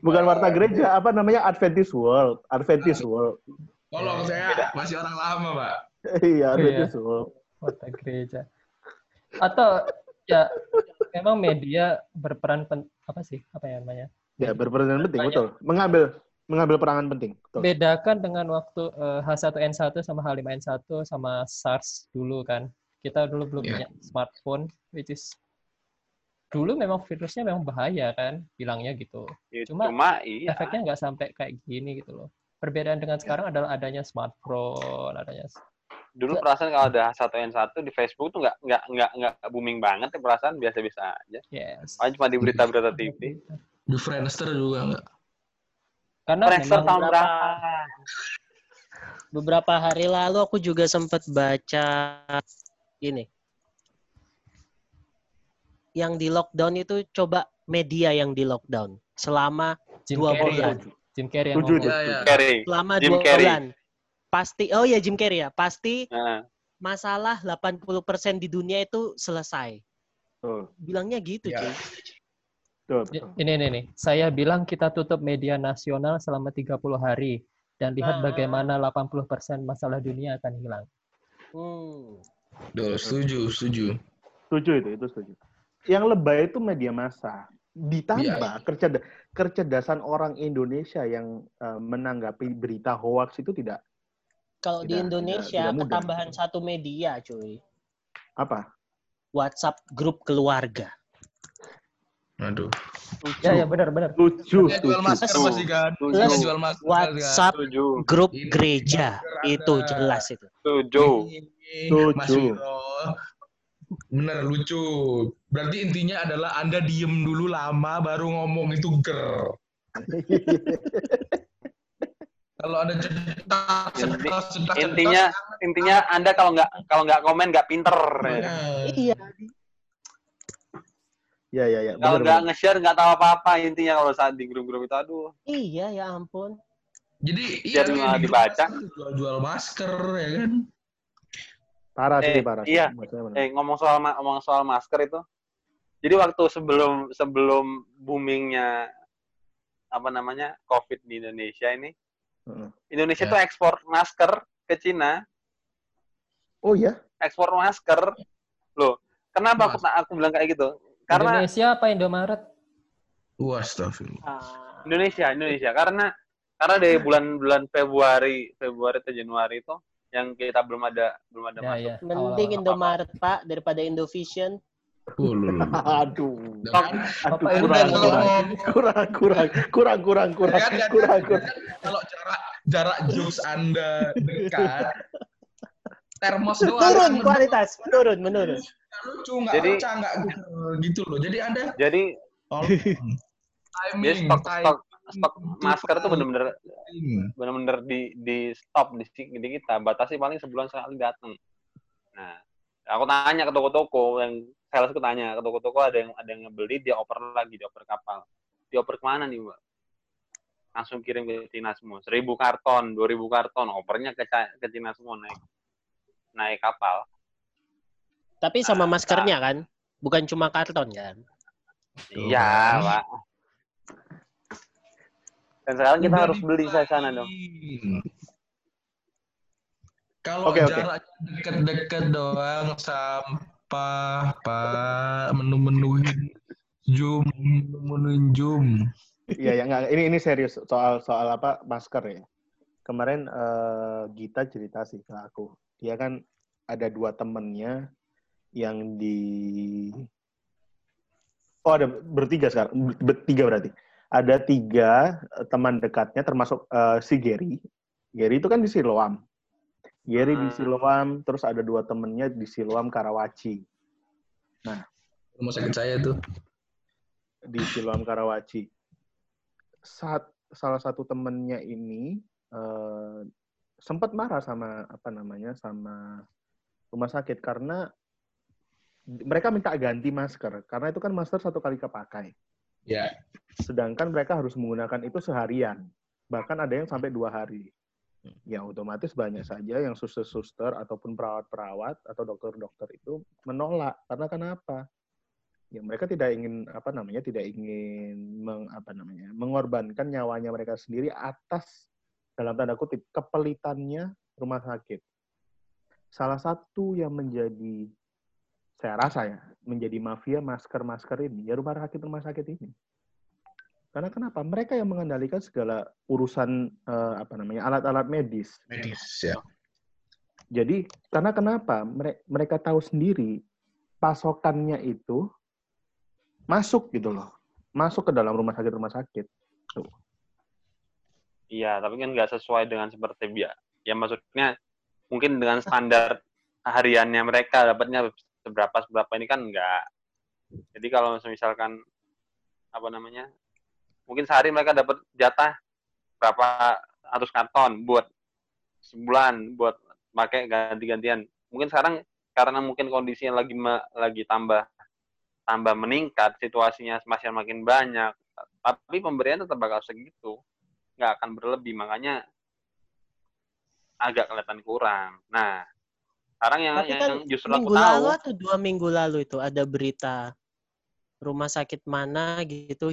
Bukan warta gereja, apa namanya Adventist World, Adventist World. Tolong saya masih orang lama, Pak. Iya, Adventist World. Kota gereja. Atau ya memang media berperan pen, apa sih? Apa ya namanya? Ya, berperan penting, betul. Mengambil mengambil peranan penting. Betul. Bedakan dengan waktu eh, H1N1 sama H5N1 sama SARS dulu kan. Kita dulu belum Iya. punya smartphone, which is dulu memang virusnya memang bahaya kan, bilangnya gitu. Ya, Cuma Cuma iya. Efeknya nggak sampai kayak gini gitu loh. Perbedaan dengan sekarang adalah adanya smartphone, adanya Dulu perasaan kalau ada satu n satu di Facebook tuh nggak nggak nggak nggak booming banget ya perasaan biasa-biasa aja. yes. Paling cuma di berita-berita TV. Di Friendster juga enggak? Karena Friendster tahun berapa- berapa? Beberapa hari lalu aku juga sempat baca ini. Yang di lockdown itu coba media yang di lockdown selama Jim dua Carrey, bulan. Jim Carrey yang Setuju ngomong. itu. Ya, ya. Carrey. Selama Jim dua Carrey. bulan. Pasti oh ya Jim Carrey ya, pasti Nah, masalah 80% di dunia itu selesai. Betul. Bilangnya gitu, Ya. cuy. Betul, betul. Ini nih nih, saya bilang kita tutup media nasional selama 30 hari dan lihat Ah. bagaimana 80% masalah dunia akan hilang. Hmm. Duh, setuju, setuju. Setuju itu, itu setuju. Yang lebay itu media massa. Ditambah kerceda- kecerdasan orang Indonesia yang eh, menanggapi berita hoax itu tidak Kalau di Indonesia tidak- tidak mudah. ketambahan satu media, cuy. apa? WhatsApp grup keluarga. Aduh. Ya ya benar benar. Setuju, Dia jual masker Plus- masih kan? plus jual masker kan? WhatsApp setuju. grup Ini gereja. Itu jelas itu. Mas Wiro. Bener, lucu. Berarti intinya adalah Anda diem dulu lama baru ngomong itu ger. Kalau ada cetak, Inti- cetak, cetak, Intinya intinya Anda kalau nggak kalau nggak komen nggak pinter. Iya. Ya, ya, ya. Kalau nggak nge-share nggak tahu apa-apa intinya kalau saat di grup-grup itu aduh. Iya, ya ampun. Jadi Biar iya, di dibaca. jual-jual masker ya kan. Parah sih, Eh, parah. sih. iya. Eh ngomong soal ngomong soal masker itu. Jadi waktu sebelum sebelum boomingnya apa namanya COVID di Indonesia ini, Heeh. Indonesia Ya. tuh ekspor masker ke Cina, Oh iya? ekspor masker. Loh, kenapa aku, aku bilang kayak gitu? Karena Indonesia apa Indomaret? Wah, astagfirullah. Ah, Indonesia, Indonesia. Karena karena dari bulan-bulan Februari, Februari atau Januari itu yang kita belum ada belum ada Ya masuk. ya. mending. Indomaret, Pak, daripada Indovision. Aduh. Aduh, kurang, kurang, kurang, kurang, kurang, kurang, kurang, kurang, kurang. kalau jarak jarak jokes Anda dekat, termos doang. Turun kualitas, menurun, menurun. lucu, nggak Jadi- bercanda, nggak gitu loh. Jadi Anda Jadi timing, stok stok stok masker tuh bener-bener bener-bener di di stop di, di kita. Batasi paling sebulan sekali datang nah aku tanya ke toko-toko yang salesku tanya ke toko-toko ada yang ada yang ngebeli dia oper lagi dia oper kapal dioper ke mana nih mbak langsung kirim ke Cina semua seribu karton dua ribu karton opernya ke ke Cina semua naik naik kapal Tapi sama maskernya kan? Bukan cuma karton kan? Iya kan. pak dan sekarang kita harus beli saya sana dong. Kalau Oke, oke. jaraknya deket-deket doang sampah, Pak, menu-menuhin zoom, menu-menuhin zoom. Iya, ya nggak. Ini ini serius soal soal apa masker ya. Kemarin eh, Gita cerita sih ke aku. Dia kan ada dua temennya yang di Oh ada bertiga sekarang, Ber- bertiga berarti. Ada tiga teman dekatnya termasuk eh, si Gary. Gary itu kan di Siloam. Gary di Hmm. Siloam, terus ada dua temennya di Siloam Karawaci. Rumah sakit saya tuh. di Siloam Karawaci. Saat salah satu temennya ini eh, sempat marah sama apa namanya sama rumah sakit karena mereka minta ganti masker karena itu kan masker satu kali kepakai. Ya. Sedangkan mereka harus menggunakan itu seharian. Bahkan ada yang sampai dua hari. Ya otomatis banyak saja yang suster-suster ataupun perawat-perawat atau dokter-dokter itu menolak. Karena kenapa? Ya mereka tidak ingin apa namanya tidak ingin meng, apa namanya mengorbankan nyawanya mereka sendiri atas dalam tanda kutip kepelitannya rumah sakit. Salah satu yang menjadi saya rasa ya menjadi mafia masker-masker ini ya rumah sakit rumah sakit ini. Karena kenapa? Mereka yang mengendalikan segala urusan eh, apa namanya alat-alat medis. Medis ya. Jadi karena kenapa? Mere- Mereka tahu sendiri pasokannya itu masuk gitu loh, masuk ke dalam rumah sakit rumah sakit. Iya, tapi kan nggak sesuai dengan seperti biasa. Ya maksudnya mungkin dengan standar hariannya mereka dapatnya seberapa seberapa ini kan nggak. Jadi kalau misalkan apa namanya, mungkin sehari mereka dapat jatah berapa ratus karton buat sebulan buat pakai ganti-gantian. Mungkin sekarang karena mungkin kondisinya lagi lagi tambah tambah meningkat, situasinya masih makin banyak, tapi pemberian tetap bakal segitu nggak akan berlebih makanya agak kelihatan kurang. Nah, sekarang yang Tapi kan yang justru aku minggu tahu lalu atau dua minggu lalu itu ada berita rumah sakit mana gitu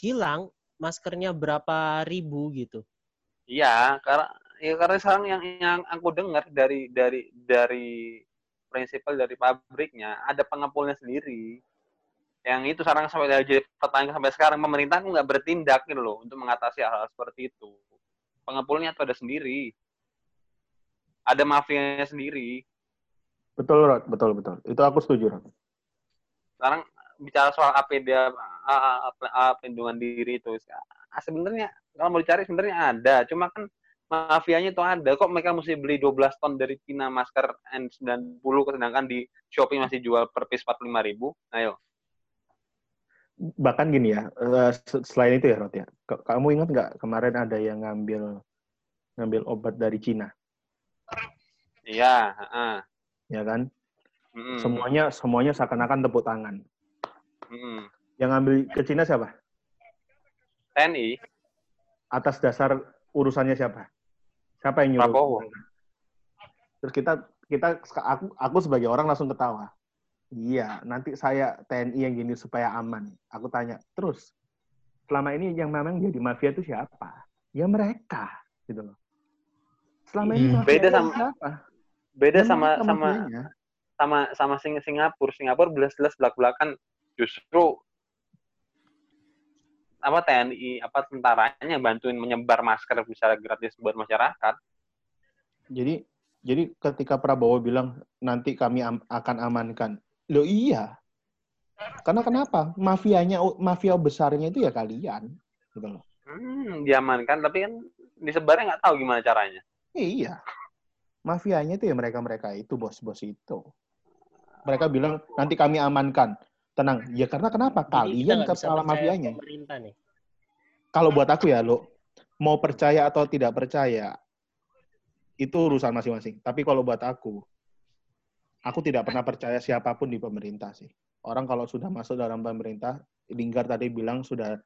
hilang maskernya berapa ribu gitu. iya karena ya karena sekarang yang yang aku dengar dari dari dari prinsipal dari pabriknya ada pengepulnya sendiri. Yang itu sekarang sampai jadi pertanyaan sampai sekarang pemerintah nggak bertindak gitu loh untuk mengatasi hal-hal seperti itu. Pengepulnya itu ada sendiri. Ada mafianya sendiri. Betul, Rod. Betul, betul. Itu aku setuju, Rod. sekarang bicara soal APD pelindungan diri itu ah, sebenarnya kalau mau dicari sebenarnya ada cuma kan mafianya itu ada. Kok mereka mesti beli 12 ton dari Cina masker N90 sedangkan di Shopee masih jual per piece 45 ribu? Ayo. Bahkan gini ya, eh, se- selain itu ya, Rod ya. Kamu ingat nggak kemarin ada yang ngambil ngambil obat dari Cina, iya uh, ya kan? mm, Semuanya semuanya seakan-akan tepuk tangan. Mm. Yang ngambil ke Cina siapa? TNI Atas dasar urusannya siapa? Siapa yang nyuruh? Prabowo. Terus kita kita aku aku sebagai orang langsung ketawa. Iya, nanti saya TNI yang gini supaya aman. Aku tanya, terus selama ini yang memang jadi mafia itu siapa? Ya mereka, gitu loh. Selama ini Hmm. mafia Beda sama- siapa? beda sama sama mafianya. sama sama Sing- Singapura Singapura belas-belas belak-belakan justru apa TNI apa tentaranya bantuin menyebar masker bisa gratis buat masyarakat Jadi jadi ketika Prabowo bilang nanti kami am- akan amankan, lo iya. Karena kenapa? Mafianya mafia besarnya itu ya kalian, gitu loh. hmm, diamankan tapi kan disebarnya nggak tahu gimana caranya Iya. Mafianya itu ya mereka-mereka itu, bos-bos itu. Mereka bilang, nanti kami amankan. Tenang. Ya karena kenapa? Kalian kepala mafianya. Pemerintah nih. Kalau buat aku ya, lo mau percaya atau tidak percaya, itu urusan masing-masing. Tapi kalau buat aku, aku tidak pernah percaya siapa pun di pemerintah sih. Orang kalau sudah masuk dalam pemerintah, Linggar tadi bilang sudah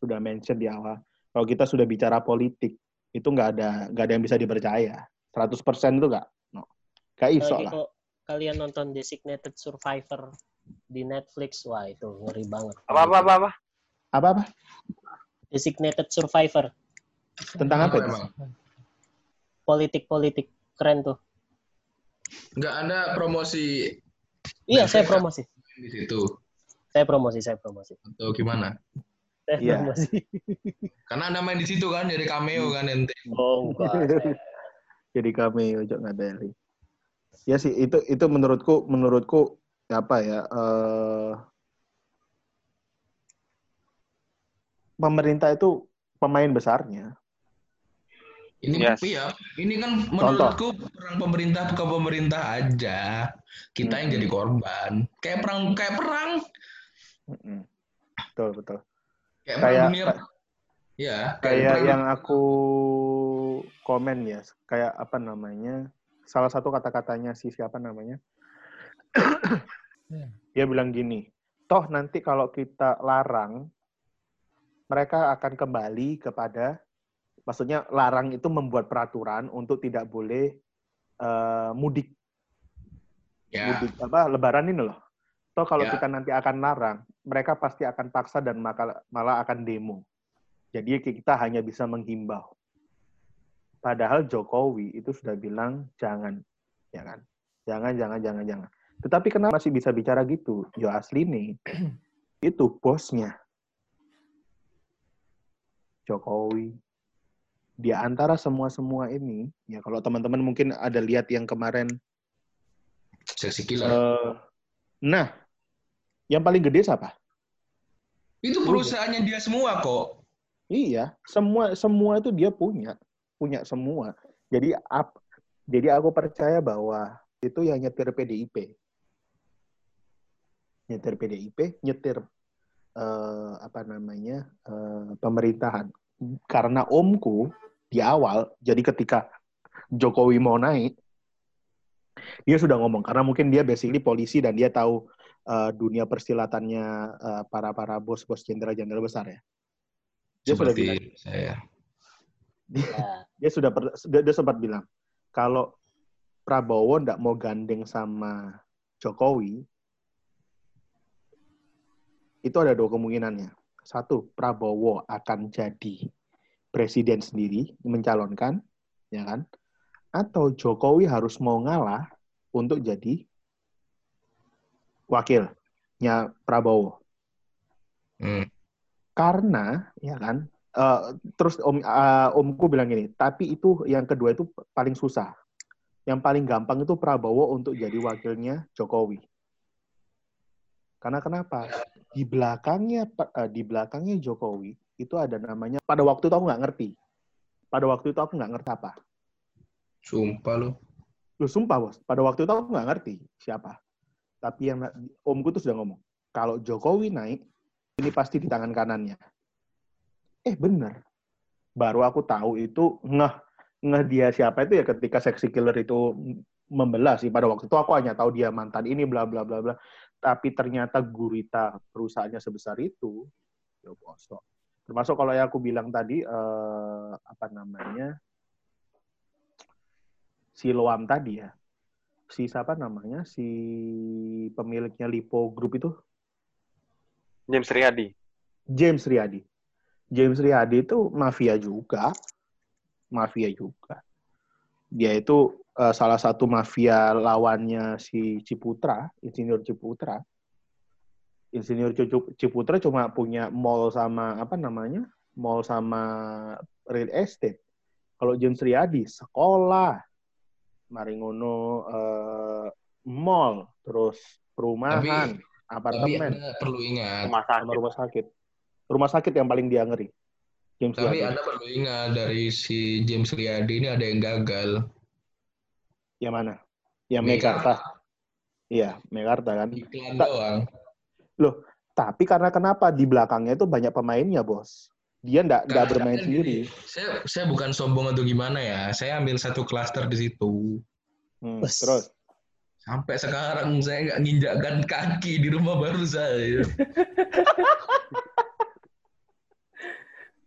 sudah mention di awal. Kalau kita sudah bicara politik, itu nggak ada nggak ada yang bisa dipercaya. 100% itu nggak. No. Gak iso lah. kalian nonton Designated Survivor di Netflix, wah itu ngeri banget. apa apa apa, apa? Apa-apa? Designated Survivor, Tentang apa itu? emang? politik-politik keren tuh. Nggak ada promosi Iya, saya promosi. di situ Saya promosi, saya promosi. atau gimana? Saya Iya. promosi. Karena ada main di situ kan jadi cameo kan ente. Oh, enggak. Jadi kami ojok ngadeli. Ya sih, itu itu menurutku menurutku apa ya? eh pemerintah itu pemain besarnya. Ini Yes. iya, ini kan menurutku perang pemerintah ke pemerintah aja. Kita yang jadi korban. Kayak perang kayak perang Mm-mm. Betul betul. kayak, Kayak- dunia. Ya, Kayak perang- yang aku komen ya, kayak apa namanya? Salah satu kata-katanya si siapa namanya? Dia bilang gini, toh nanti kalau kita larang, mereka akan kembali kepada maksudnya larang itu membuat peraturan untuk tidak boleh eh, mudik Ya. mudik apa lebaran ini loh. Toh kalau Ya. kita nanti akan larang, mereka pasti akan paksa dan maka- malah akan demo. Jadi kita hanya bisa menghimbau. Padahal Jokowi itu sudah bilang jangan, ya kan? Jangan, jangan, jangan, jangan. Tetapi kenapa masih bisa bicara gitu? Yo asli nih, itu bosnya Jokowi. Di antara semua-semua ini, ya kalau teman-teman mungkin ada lihat yang kemarin Seksi killer. Eh, nah, yang paling gede siapa? itu perusahaannya dia semua kok. Iya, semua semua itu dia punya, punya semua. Jadi ap, jadi aku percaya bahwa itu yang nyetir PDIP, nyetir PDIP, nyetir eh, apa namanya eh, pemerintahan. Karena omku di awal, jadi ketika Jokowi mau naik, dia sudah ngomong karena mungkin dia basically polisi dan dia tahu eh, dunia persilatannya eh, para para bos-bos jenderal-jenderal besar ya. Dia sudah Seperti bilang, saya. Ya. dia sudah per- dia, dia sempat bilang kalau Prabowo nggak mau gandeng sama Jokowi itu ada dua kemungkinannya. Satu Prabowo akan jadi presiden sendiri mencalonkan ya kan? Atau Jokowi harus mau ngalah untuk jadi wakilnya Prabowo. Hmm. karena ya kan eh, terus om eh, omku bilang gini tapi itu yang kedua itu paling susah. Yang paling gampang itu Prabowo untuk jadi wakilnya Jokowi karena kenapa di belakangnya eh, di belakangnya Jokowi itu ada namanya pada waktu itu aku nggak ngerti pada waktu itu aku nggak ngerti apa Sumpah lo. Lu sumpah bos, pada waktu itu aku nggak ngerti siapa. Tapi yang omku tuh sudah ngomong, kalau Jokowi naik, ini pasti di tangan kanannya. Eh bener. Baru aku tahu itu ngeh ngeh dia siapa itu ya ketika seksi killer itu membelah sih. Pada waktu itu aku hanya tahu dia mantan ini bla bla bla bla. Tapi ternyata gurita perusahaannya sebesar itu, ya bosok. Termasuk kalau yang aku bilang tadi eh, apa namanya Siloam tadi ya. Si siapa namanya? Si pemiliknya Lipo Group itu James Riyadi. James Riyadi. James Riyadi itu mafia juga. Mafia juga. Dia itu eh, salah satu mafia lawannya si Ciputra, Insinyur Ciputra. Insinyur Ciputra cuma punya mall sama apa namanya? Mall sama real estate. Kalau James Riyadi sekolah, Maringono eh, mall, terus perumahan, Tapi apartemen, Anda perlu ingat. Rumah sama sakit. rumah sakit. Rumah sakit yang paling dia ngeri. James Tapi Riyadi. Anda perlu ingat dari si James Riyadi ini ada yang gagal. Yang mana? Yang Mekarta. Mekarta. Iya, Mekarta kan. Iklan Tak- doang. Tapi karena kenapa di belakangnya itu banyak pemainnya, bos. Dia nggak bermain sendiri. Saya saya bukan sombong atau gimana ya. Saya ambil satu klaster di situ. Hmm, Bos. terus, Sampai sekarang saya nggak nginjakkan kaki di rumah baru saya.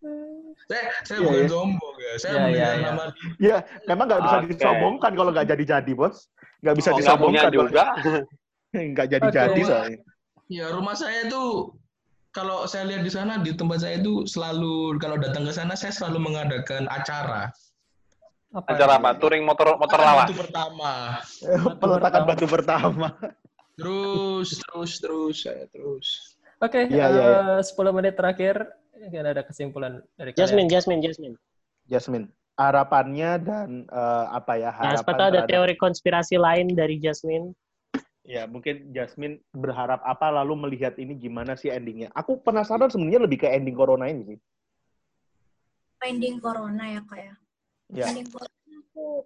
saya saya Iya, bukan iya. sombong ya. Saya melihat iya, iya. nama ya memang nggak bisa Oke. disombongkan kalau nggak jadi-jadi, bos. Nggak bisa Oh, disombongkan. juga. Nggak jadi-jadi, soalnya. Ya rumah saya tuh kalau saya lihat di sana di tempat saya itu selalu kalau datang ke sana saya selalu mengadakan acara. Apa? Acara apa? Touring motor motor lawas. Batu pertama. Peletakan pertama. batu pertama. Terus terus terus saya terus. Oke, Iya, iya, eh, 10 menit terakhir. Mungkin ada kesimpulan dari kalian. Jasmine, Jasmine, Jasmine. Jasmine, harapannya dan eh, apa ya Nah, harapan tahu ada terhadap- teori konspirasi lain dari Jasmine. Ya, mungkin Jasmine berharap apa lalu melihat ini gimana sih endingnya. Aku penasaran sebenarnya lebih ke ending corona ini sih. Ending corona ya kak ya. Ya. Ending corona aku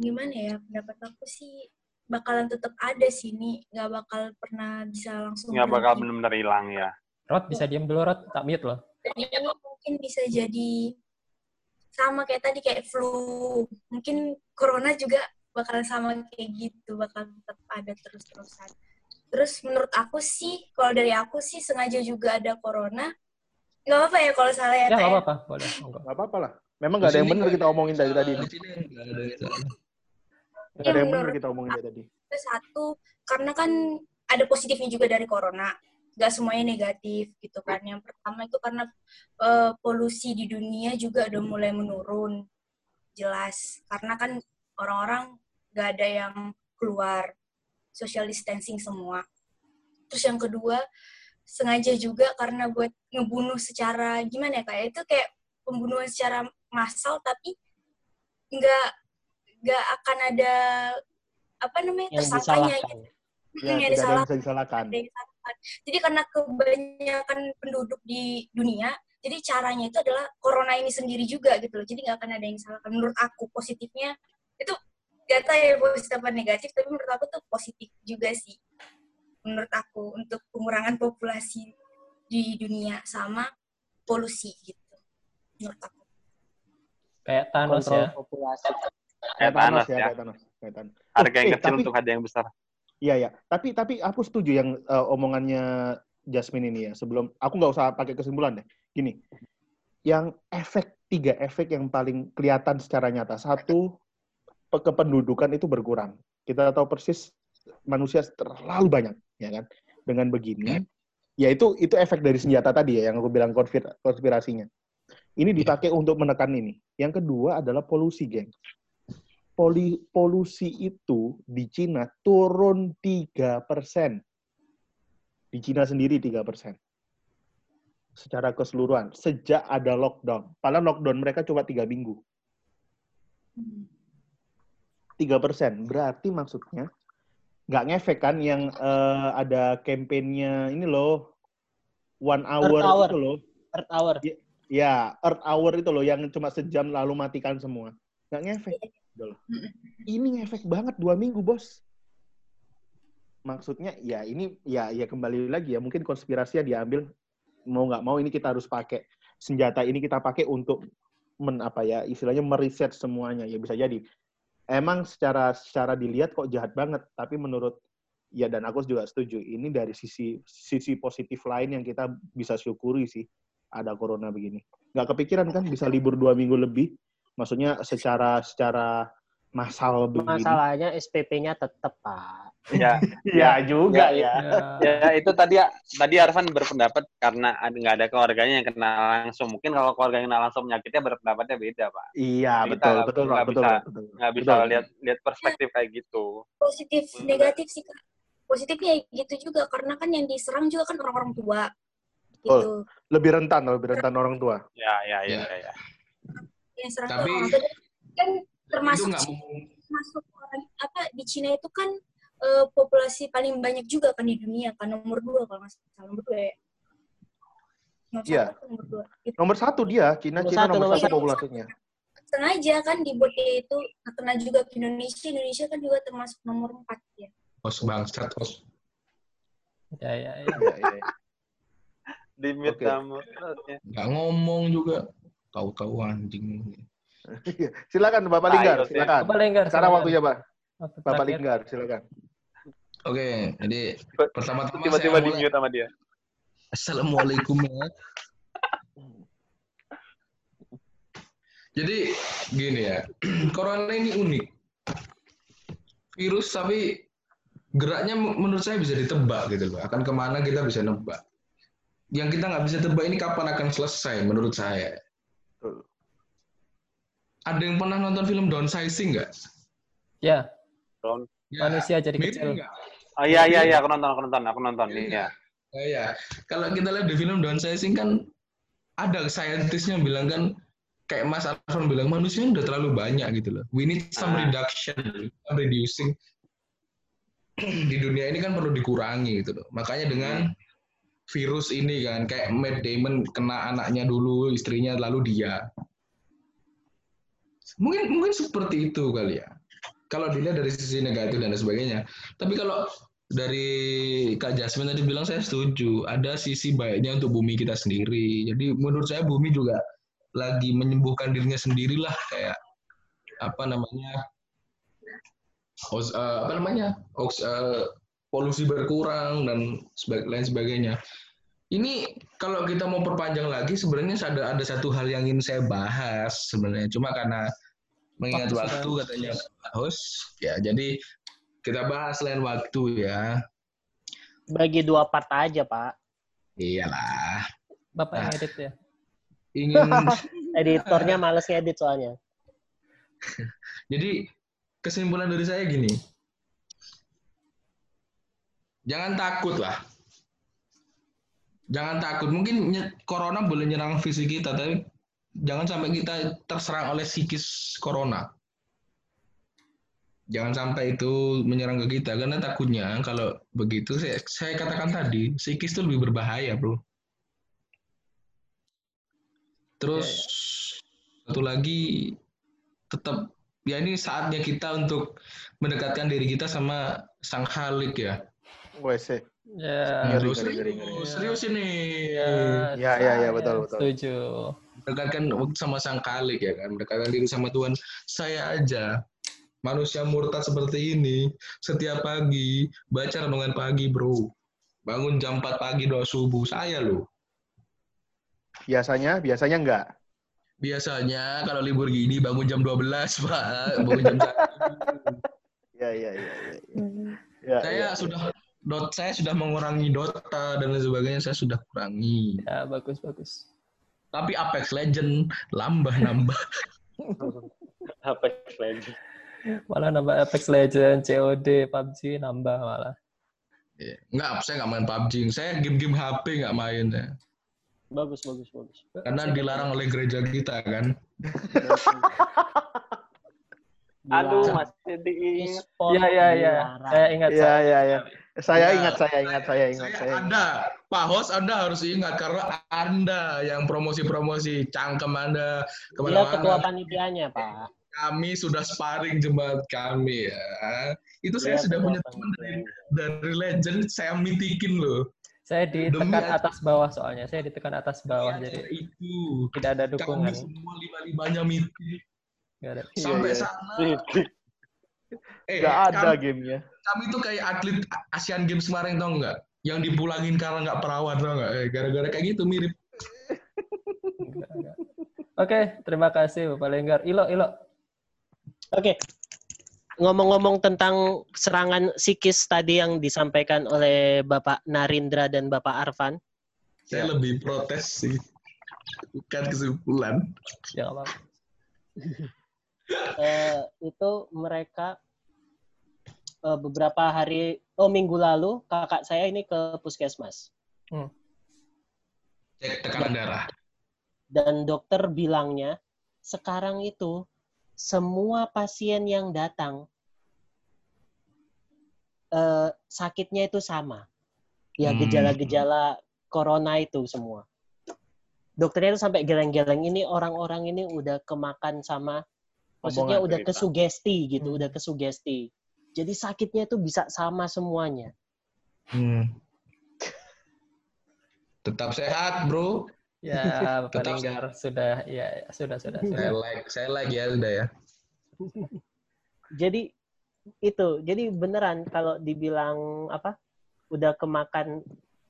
gimana ya pendapat aku sih bakalan tetap ada sih ini nggak bakal pernah bisa langsung Nggak bakal benar-benar hilang ya. Rod, bisa diam dulu, Rod. Tak mute loh. Ini mungkin bisa jadi sama kayak tadi kayak flu mungkin corona juga bakal sama kayak gitu bakal tetap ada terus-terusan terus menurut aku sih kalau dari aku sih sengaja juga ada corona nggak apa ya kalau salah ya, Ya ya. apa-apa, boleh. Monggo. Nggak apa-apa lah. Memang nggak ada yang benar kita omongin dari tadi. Nggak ada yang benar kita omongin dari tadi. Terus satu karena kan ada positifnya juga dari corona nggak semuanya negatif gitu kan yang pertama itu karena eh, polusi di dunia juga udah mulai menurun jelas karena kan orang-orang nggak ada yang keluar social distancing semua terus yang kedua sengaja juga karena buat ngebunuh secara gimana ya kayak itu kayak pembunuhan secara massal tapi nggak nggak akan ada apa namanya Yang tersangkanya disalahkan. gitu. Ya, tidak ada yang bisa disalahkan. Ada yang disalahkan. Jadi karena kebanyakan penduduk di dunia, jadi caranya itu adalah corona ini sendiri juga gitu loh. Jadi nggak akan ada yang disalahkan. Menurut aku positifnya itu gak tahu ya positif apa negatif, tapi menurut aku tuh positif juga sih. Menurut aku untuk pengurangan populasi di dunia sama polusi gitu. Menurut aku. Kayak Thanos Kontrol ya. populasi. Kayak Thanos ya. kayak Thanos. Kayak Thanos. Harga yang Eh, kecil tapi- untuk harga yang besar. Iya ya, tapi tapi aku setuju yang eh, omongannya Jasmine ini ya. Sebelum aku nggak usah pakai kesimpulan deh. Gini, yang efek tiga efek yang paling kelihatan secara nyata. Satu, pe- kependudukan itu berkurang. Kita tahu persis manusia terlalu banyak, ya kan? Dengan begini, ya itu itu efek dari senjata tadi ya yang aku bilang konspir- konspirasinya. Ini dipakai untuk menekan ini. Yang kedua adalah polusi, geng poli, polusi itu di Cina turun 3 persen. Di Cina sendiri 3 persen. Secara keseluruhan. Sejak ada lockdown. Padahal lockdown mereka cuma 3 minggu. 3 persen. Berarti maksudnya nggak ngefek kan yang eh, ada kampanyenya ini loh. One hour, hour. itu loh. Earth hour. Ya, Earth Hour itu loh yang cuma sejam lalu matikan semua. Nggak ngefek. Loh. Ini ngefek banget dua minggu, bos. Maksudnya ya ini ya ya kembali lagi ya mungkin konspirasinya diambil mau nggak mau ini kita harus pakai senjata ini kita pakai untuk men apa ya istilahnya meriset semuanya ya bisa jadi emang secara secara dilihat kok jahat banget tapi menurut ya dan aku juga setuju ini dari sisi sisi positif lain yang kita bisa syukuri sih ada corona begini nggak kepikiran kan bisa libur dua minggu lebih maksudnya secara secara massal begini Masalahnya SPP-nya tetap, Pak. Ya, ya juga ya, Ya. ya itu tadi tadi Arfan berpendapat karena ada- nggak ada keluarganya yang kena langsung. Mungkin kalau keluarga yang kena langsung penyakitnya berpendapatnya beda, Pak. iya Kita betul nggak- betul nggak betul, bisa- betul Nggak bisa Betul. lihat lihat perspektif kayak gitu. Positif, Hmm. negatif sih, Kak. Positifnya ya gitu juga, karena kan yang diserang juga kan orang-orang tua. Gitu. Betul. lebih rentan lebih rentan orang tua Ya, ya, ya, Ya. ya. Ya. Yang serang Tapi-. Kan Itu termasuk termasuk orang apa di Cina itu kan eh, populasi paling banyak juga kan di dunia kan nomor dua kalau nggak salah nomor dua ya. Nomor Iya. satu nomor dua. Gitu. nomor satu dia Cina Nomor Cina satu, nomor nomor satu satu. populasinya Sengaja kan dibuat kayak itu kena juga ke Indonesia. Indonesia kan juga termasuk nomor empat ya. Hos bangsat, hos. Ya, ya, ya. Iya, iya, iya. Di mute Oke. kamu. Nggak ngomong juga. Tahu-tahu anjing. Iya. silakan Bapak Linggar silakan Bapak Lenggar. sekarang silakan. waktunya Pak Bapak. Linggar silakan Oke, jadi pertama-tama Tiba-tiba saya di mute sama dia. Assalamualaikum ya. Jadi gini ya, corona ini unik. Virus tapi geraknya menurut saya bisa ditebak gitu loh. Akan ke mana kita bisa nebak. Yang kita nggak bisa tebak ini kapan akan selesai menurut saya. Ada yang pernah nonton film Downsizing nggak? Ya, Ya, manusia jadi mirip kecil. nggak? Oh iya iya iya aku nonton aku nonton aku nonton iya. Oh iya, kalau kita lihat di film downsizing kan ada saintisnya bilang kan kayak Mas Arfan bilang manusia udah terlalu banyak gitu loh. We need some Ah. reduction, some reducing. di dunia ini kan perlu dikurangi gitu loh. Makanya dengan virus ini kan kayak Matt Damon kena anaknya dulu, istrinya lalu dia. Mungkin mungkin seperti itu kali ya. Kalau dilihat dari sisi negatif dan sebagainya. Tapi kalau dari Kak Jasmine tadi bilang saya setuju. Ada sisi baiknya untuk bumi kita sendiri. Jadi menurut saya bumi juga lagi menyembuhkan dirinya sendirilah kayak apa namanya os- eh, apa namanya Oks- eh, polusi berkurang dan lain sebagainya. Ini kalau kita mau perpanjang lagi sebenarnya ada ada satu hal yang ingin saya bahas sebenarnya. Cuma karena mengingat Waktu waktu sudah. katanya host, ya jadi kita bahas lain waktu ya. Bagi dua part aja, Pak. Iyalah. Bapak yang Nah. edit ya. Ingin Editornya males ngedit soalnya. Jadi kesimpulan dari saya gini. Jangan takut lah. Jangan takut. Mungkin corona boleh nyerang fisik kita, tapi jangan sampai kita terserang oleh psikis corona. Jangan sampai itu menyerang ke kita, karena takutnya kalau begitu, saya, saya katakan tadi, psikis itu lebih berbahaya, bro. Terus satu lagi, tetap ya ini saatnya kita untuk mendekatkan diri kita sama sang Khalik ya. WC. Ya. Ngeri, Serius, serius ini. Ya, Ya, ya, ya, betul, betul. Setuju. Mendekatkan sama sang Khalik ya kan, mendekatkan diri sama Tuhan. Saya aja manusia murtad seperti ini setiap pagi baca renungan pagi, Bro. Bangun jam 4 pagi doa subuh saya loh. Biasanya, biasanya enggak. Biasanya kalau libur gini bangun jam 12, Pak. Bangun jam 1. Ya, ya, ya, ya. ya. Ya, saya ya. sudah dot saya sudah mengurangi Dota dan lain sebagainya saya sudah kurangi. Ya, bagus bagus. Tapi Apex Legend lambah nambah. Apex Legends. Malah nambah Apex Legends, COD, PUBG nambah malah. Iya. Enggak, saya nggak main PUBG. Saya game-game HP nggak main ya. Bagus, bagus, bagus. Karena dilarang oleh gereja kita kan. Aduh, masih diingat. Iya iya iya. Saya ingat. Ya, saya. ya, ya. Saya Enggak. ingat, saya ingat, saya ingat, Saya, saya ingat. Anda, Pak Host, Anda harus ingat karena Anda yang promosi-promosi cangkem Anda Dia ketua ke mana-mana. panitianya, Pak. Kami sudah sparring jemaat kami ya. Itu saya Dia sudah ketua punya teman dari, dari legend, saya mitikin loh. Saya ditekan Demi- atas bawah soalnya. Saya ditekan atas bawah Iya, jadi itu. tidak ada Kami dukungan. semua lima-limanya mitik. Iya, Sampai iya. sana. Eh, Enggak ada kami, gamenya. kami tuh kayak atlet Asian Games kemarin tau nggak? Yang dipulangin karena nggak perawat tau nggak? Eh, gara-gara kayak gitu mirip. Oke, terima kasih Bapak Lenggar. Ilo, Ilo. Oke. Ngomong-ngomong tentang serangan psikis tadi yang disampaikan oleh Bapak Narindra dan Bapak Arfan, Saya lebih protes sih. Bukan kesimpulan. Ya apa-apa. Eh, itu mereka eh, beberapa hari, oh minggu lalu kakak saya ini ke puskesmas Cek tekanan darah. dan dokter bilangnya sekarang itu semua pasien yang datang eh, sakitnya itu sama, ya Hmm. gejala-gejala corona itu semua. Dokternya itu sampai geleng-geleng ini orang-orang ini udah kemakan sama maksudnya Omongan udah cerita. kesugesti gitu, Hmm. udah kesugesti. Jadi sakitnya itu bisa sama semuanya. Hmm. Tetap sehat, bro. Ya, Bapak Tetap sudah ya ya, sudah sudah sudah. Saya like, saya like ya udah ya. Jadi itu, jadi beneran kalau dibilang apa? Udah kemakan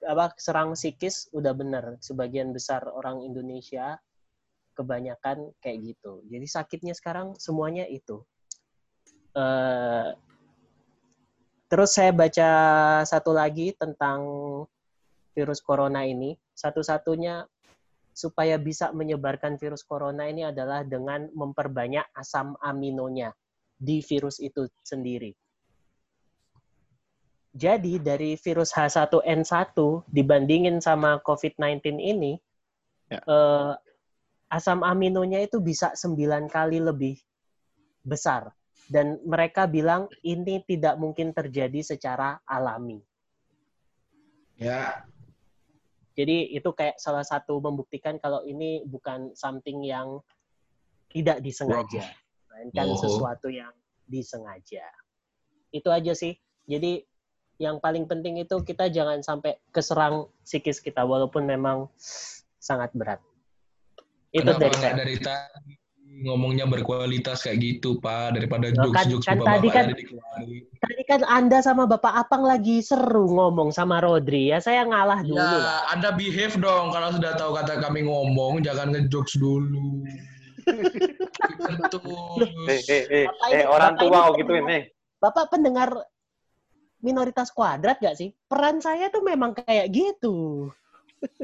apa serang psikis udah bener. Sebagian besar orang Indonesia kebanyakan kayak gitu. Jadi sakitnya sekarang semuanya itu. Eh terus saya baca satu lagi tentang virus corona ini. Satu-satunya supaya bisa menyebarkan virus corona ini adalah dengan memperbanyak asam aminonya di virus itu sendiri. Jadi dari virus H1N1 dibandingin sama COVID-19 ini, Ya. eh, asam aminonya itu bisa 9 kali lebih besar. Dan mereka bilang ini tidak mungkin terjadi secara alami. Ya, Jadi itu kayak salah satu membuktikan kalau ini bukan something yang tidak disengaja, melainkan Oh. sesuatu yang disengaja. Itu aja sih. Jadi yang paling penting itu kita jangan sampai keserang psikis kita walaupun memang sangat berat. Itu kenapa dari nggak saya. dari tadi? ngomongnya berkualitas kayak gitu, Pak, daripada Loh, kan- jokes-jokes kan bapak-bapak tadi kan- tadi kan Anda sama Bapak Apang lagi seru ngomong sama Rodri ya. Saya ngalah dulu Ya, lah. Anda behave dong kalau sudah tahu kata kami ngomong, jangan ngejokes dulu. Eh, eh, eh, Bapak eh, ini- orang Bapak tua ini kok gituin nih. Bapak pendengar minoritas kuadrat gak sih? Peran saya tuh memang kayak gitu.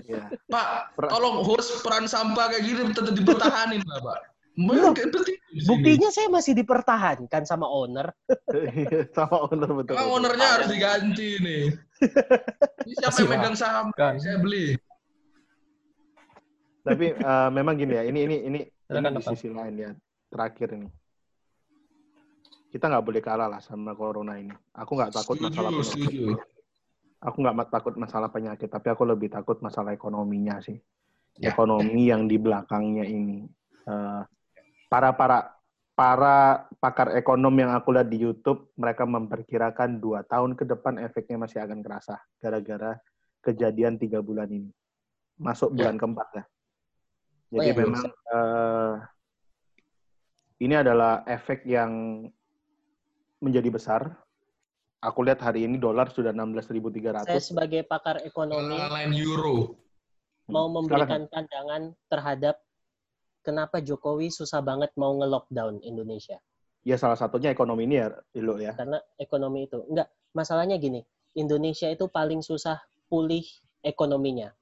Ya. Pak, Per- tolong host peran sampah kayak gini tetap dipertahanin, lah, Pak. Sini. Buktinya saya masih dipertahankan sama owner. Sama owner betul. Emang ownernya harus diganti nih. Ini siapa Masih yang megang saham? Kan. Saya beli. Tapi eh, memang gini ya, ini ini ini, ini di sisi lain ya. Terakhir ini. Kita nggak boleh kalah lah sama corona ini. Aku nggak takut masalah Setuju, penyakit. setuju. Aku nggak takut masalah penyakit, tapi aku lebih takut masalah ekonominya sih. Ya. Ekonomi yang di belakangnya ini. Eh, para para para pakar ekonom yang aku lihat di YouTube, mereka memperkirakan dua tahun ke depan efeknya masih akan kerasa gara-gara kejadian tiga bulan ini, masuk bulan keempat ya. Jadi iya. memang eh, ini adalah efek yang menjadi besar. Aku lihat hari ini dolar sudah 16.300. Saya sebagai pakar ekonomi Lain euro. mau Hmm, memberikan pandangan terhadap kenapa Jokowi susah banget mau nge-lockdown Indonesia. Ya salah satunya ekonomi ini ya, Ilo ya. Karena ekonomi itu. Enggak, masalahnya gini. Indonesia itu paling susah pulih ekonominya.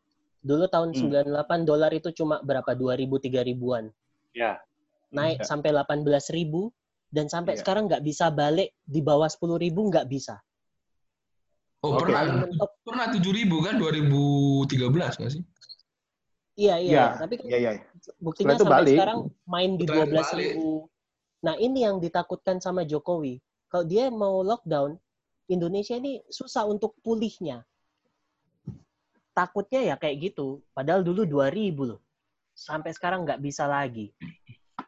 Dulu tahun Hmm. 98 dolar itu cuma berapa? 2000 3000-an. Ya. Naik Iya. sampai 18.000 dan sampai Iya. sekarang nggak bisa balik di bawah 10.000 nggak bisa. Oh, Oke. pernah. Pernah 7000 kan 2013 nggak sih? Iya, iya. Iya, Tapi kan iya, iya. buktinya Setelah sampai balik. sekarang main di Setelah itu 12.000. Nah, ini yang ditakutkan sama Jokowi. Kalau dia mau lockdown, Indonesia ini susah untuk pulihnya. Takutnya ya kayak gitu. Padahal dulu 2000 loh. Sampai sekarang nggak bisa lagi.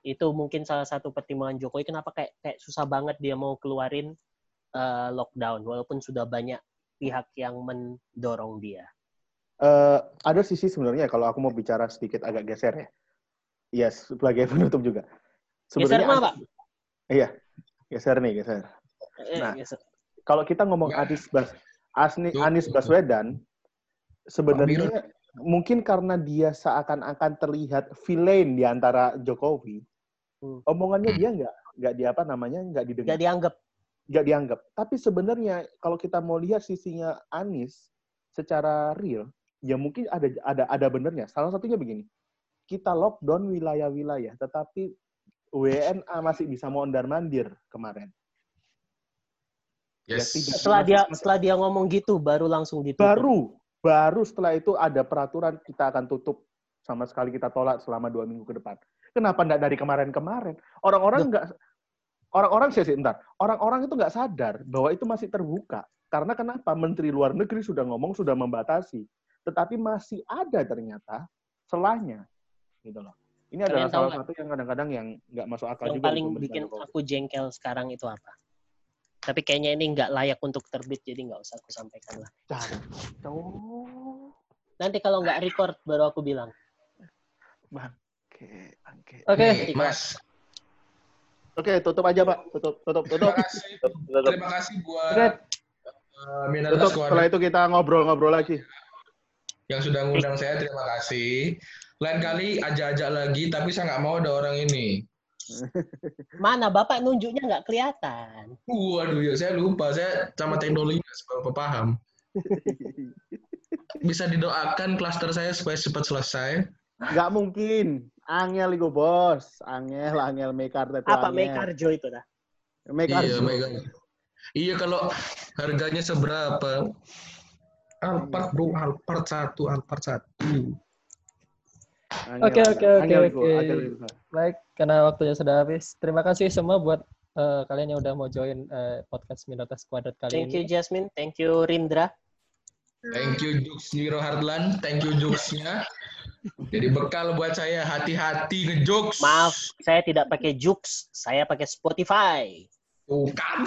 Itu mungkin salah satu pertimbangan Jokowi kenapa kayak kayak susah banget dia mau keluarin eh, lockdown walaupun sudah banyak pihak yang mendorong dia. Eh, ada sisi sebenarnya kalau aku mau bicara sedikit agak geser ya. Yes, sebagai penutup juga. Geser mah, Pak? Iya, geser nih, geser. Eh, Nah, geser. Kalau kita ngomong Ya. Anies Bas Asni, Tuh. Anies Baswedan, sebenarnya mungkin karena dia seakan-akan terlihat villain di antara Jokowi, Hmm. omongannya dia nggak nggak di apa namanya nggak didengar. nggak dianggap nggak dianggap. Tapi sebenarnya kalau kita mau lihat sisinya Anies secara real, ya mungkin ada ada ada benernya. Salah satunya begini, kita lockdown wilayah-wilayah, tetapi WNA masih bisa mondar mandir kemarin. Ya, Yes. tidak. setelah dia Masih- setelah dia ngomong gitu baru langsung ditutup. Baru baru setelah itu ada peraturan kita akan tutup sama sekali kita tolak selama dua minggu ke depan. Kenapa enggak dari kemarin-kemarin? Orang-orang nggak orang-orang sih sih, entar. Orang-orang itu nggak sadar bahwa itu masih terbuka. Karena kenapa? Menteri Luar Negeri sudah ngomong sudah membatasi, tetapi masih ada ternyata selahnya, gitu loh. Ini adalah Kalian tahu salah satu yang kadang-kadang yang nggak masuk akal yang juga. paling bikin Jokowi. aku jengkel sekarang itu apa? Tapi kayaknya ini nggak layak untuk terbit, jadi nggak usah aku sampaikan lah. Nanti kalau nggak record, baru aku bilang. Oke, oke. Mas. Oke, tutup aja, Pak. Tutup, tutup, tutup. Terima kasih. Terima kasih buat uh, Minoritas Tutup. Setelah itu kita ngobrol-ngobrol lagi. yang sudah ngundang saya. Terima kasih. Lain kali ajak-ajak lagi, tapi saya nggak mau ada orang ini. Mana Bapak nunjuknya nggak kelihatan. Waduh, ya saya lupa. Saya sama teknologi nggak seberapa paham. Bisa didoakan klaster saya supaya cepat selesai. Nggak mungkin. Angel itu, bos. Angel, Angel Mekarta itu Apa Angel. Mekarjo itu dah? Mekarta. Iya, Mega. Iya, kalau harganya seberapa? Alphard bro, Alphard satu, Alphard satu. Oke, oke, oke, oke. Baik, karena waktunya sudah habis. Terima kasih semua buat eh, kalian yang udah mau join eh, podcast Minoritas Kuadrat kali Thank you ini. Jasmine, thank you Rindra. Thank you Jux Niro Hardlan, thank you Juxnya. Jadi bekal buat saya hati-hati ngejokes. Maaf, saya tidak pakai Jux, saya pakai Spotify. Bukan.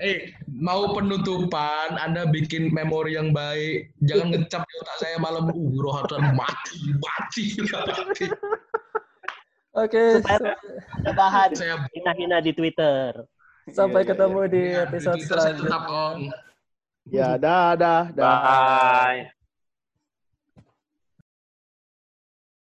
eh, mau penutupan, Anda bikin memori yang baik. Jangan ngecap di otak saya malam uh Rohatan mati, mati, mati. Oke, Supaya- so- Bahan Saya hina-hina di Twitter. sampai Iya, iya, ketemu di ya, episode tetap selanjutnya. on. Ya, dah, dah, dah. Bye.